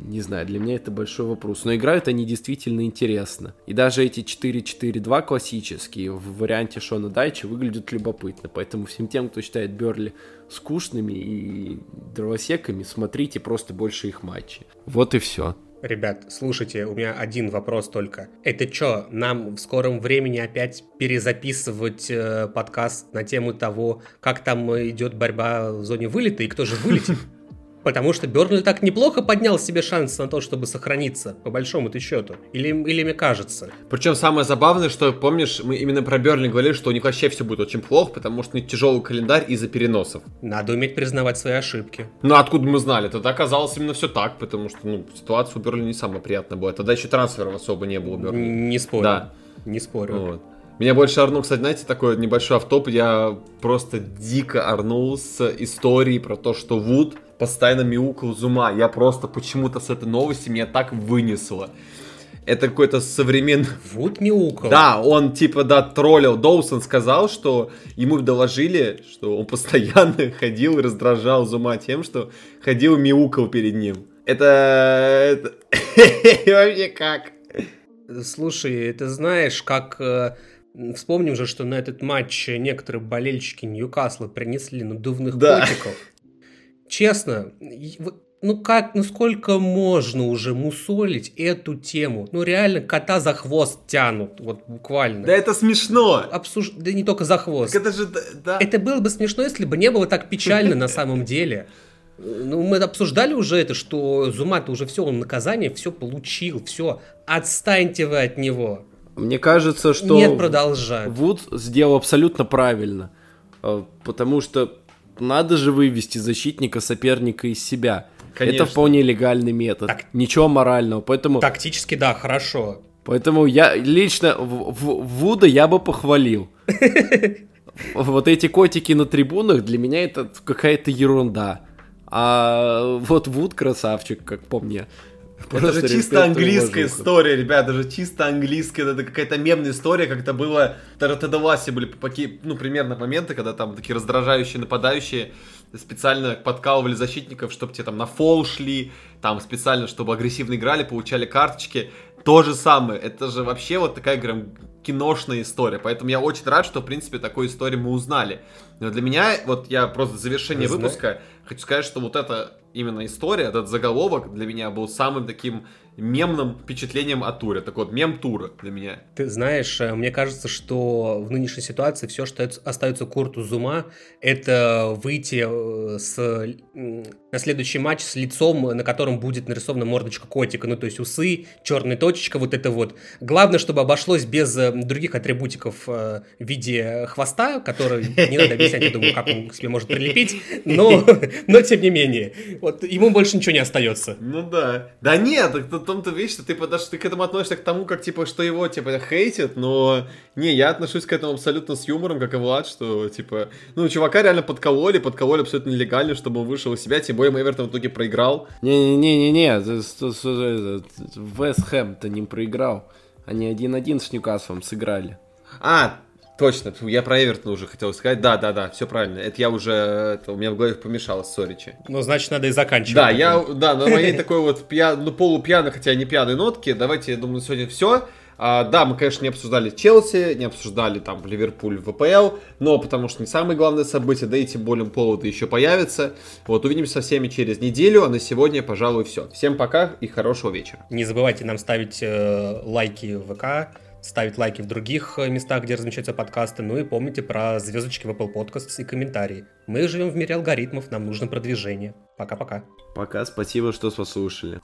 Не знаю, для меня это большой вопрос. Но играют они действительно интересно. И даже эти 4-4-2 классические в варианте Шона Дайча выглядят любопытно. Поэтому всем тем, кто считает Берли скучными и дровосеками, смотрите просто больше их матчей. Вот и все. Ребят, слушайте, у меня один вопрос только. Это что, нам в скором времени опять перезаписывать э, подкаст на тему того, как там идет борьба в зоне вылета и кто же вылетит? Потому что Бернли так неплохо поднял себе шанс на то, чтобы сохраниться, по большому-то счету. Или, или мне кажется. Причем самое забавное, что, помнишь, мы именно про Бернли говорили, что у них вообще все будет очень плохо, потому что у них тяжелый календарь из-за переносов. Надо уметь признавать свои ошибки. Ну, откуда мы знали? Тогда оказалось именно все так, потому что, ну, ситуация у Бернли не самая приятная была. Тогда еще трансферов особо не было у Бернли. Не спорю. Да. Не спорю. Вот. Меня больше орнул, кстати, знаете, такой небольшой автоп. Я просто дико орнул с историей про то, что Вуд постоянно мяукал Зума. Я просто почему-то с этой новости меня так вынесло. это какой-то современный... Вуд мяукал. Да, он типа, да, троллил. Доусон сказал, что ему доложили, что он постоянно ходил и раздражал Зума тем, что ходил мяукал перед ним. Это... это... Вообще как? Слушай, ты знаешь, как... Э, вспомним же, что на этот матч некоторые болельщики Ньюкасла принесли надувных да. котиков. Честно, ну как, ну сколько можно уже мусолить эту тему? Ну реально кота за хвост тянут, вот буквально. Да это смешно. Обсуж... Да не только за хвост. Так это же, да. Это было бы смешно, если бы не было так печально на самом деле. Ну, мы обсуждали уже это, что Зума-то уже все, он наказание все получил, все, отстаньте вы от него. Мне кажется, что Нет, продолжать. Вуд сделал абсолютно правильно, э, потому что надо же вывести защитника соперника из себя. Конечно. Это вполне легальный метод. Так... Ничего морального, поэтому... Тактически, да, хорошо. Поэтому я лично в, в, Вуда я бы похвалил. Вот эти котики на трибунах для меня это какая-то ерунда. А вот Вуд красавчик, как по мне. Это же чисто английская история, ребята, даже чисто английская, это какая-то мемная история, как это было, даже Тедаваси были, ну, примерно моменты, когда там такие раздражающие нападающие специально подкалывали защитников, чтобы те там на фол шли, там специально, чтобы агрессивно играли, получали карточки. То же самое, это же вообще вот такая, говорим, киношная история, поэтому я очень рад, что, в принципе, такой истории мы узнали. Но для меня, вот я просто завершение выпуска хочу сказать, что вот эта именно история, этот заголовок для меня был самым таким мемным впечатлением о туре. Так вот, мем тура для меня. Ты знаешь, э, мне кажется, что в нынешней ситуации все, что остается Курту Зума, это выйти э, с, на следующий матч с лицом, на котором будет нарисована мордочка котика, ну то есть усы, черная точечка, вот это вот. Главное, чтобы обошлось без э, других атрибутиков в виде хвоста, который не надо объяснять, я думаю, как он к себе может прилепить, но, но тем не менее, вот ему больше ничего не остается. Ну да. Да нет, том-то вещь, что ты, подаш, ты к этому относишься к тому, как, типа, что его, типа, хейтят, но не, я отношусь к этому абсолютно с юмором, как и Влад, что, типа, ну, чувака реально подкололи, подкололи абсолютно нелегально, чтобы он вышел из себя, тем более Эвертон в итоге проиграл. Не-не-не-не-не, Вест Хэм-то не проиграл, они один-один с Ньюкаслом сыграли. А, Точно, я про Эвертон уже хотел сказать. Да, да, да, все правильно. Это я уже, это у меня в голове помешалось, соричи. Ну, значит, надо и заканчивать. Да, я, да, на моей такой вот пьян, ну, полупьяной, хотя не пьяной нотке, давайте, я думаю, сегодня все. А, да, мы, конечно, не обсуждали Челси, не обсуждали там Ливерпуль в ВПЛ, но потому что не самое главное событие, да и тем более поводы еще появятся. Вот, увидимся со всеми через неделю, а на сегодня, пожалуй, все. Всем пока и хорошего вечера. Не забывайте нам ставить э, лайки в ВК, ставить лайки в других э, местах, где размещаются подкасты. Ну и помните про звездочки в Apple Podcasts и комментарии. Мы живем в мире алгоритмов, нам нужно продвижение. Пока-пока. Пока, спасибо, что послушали.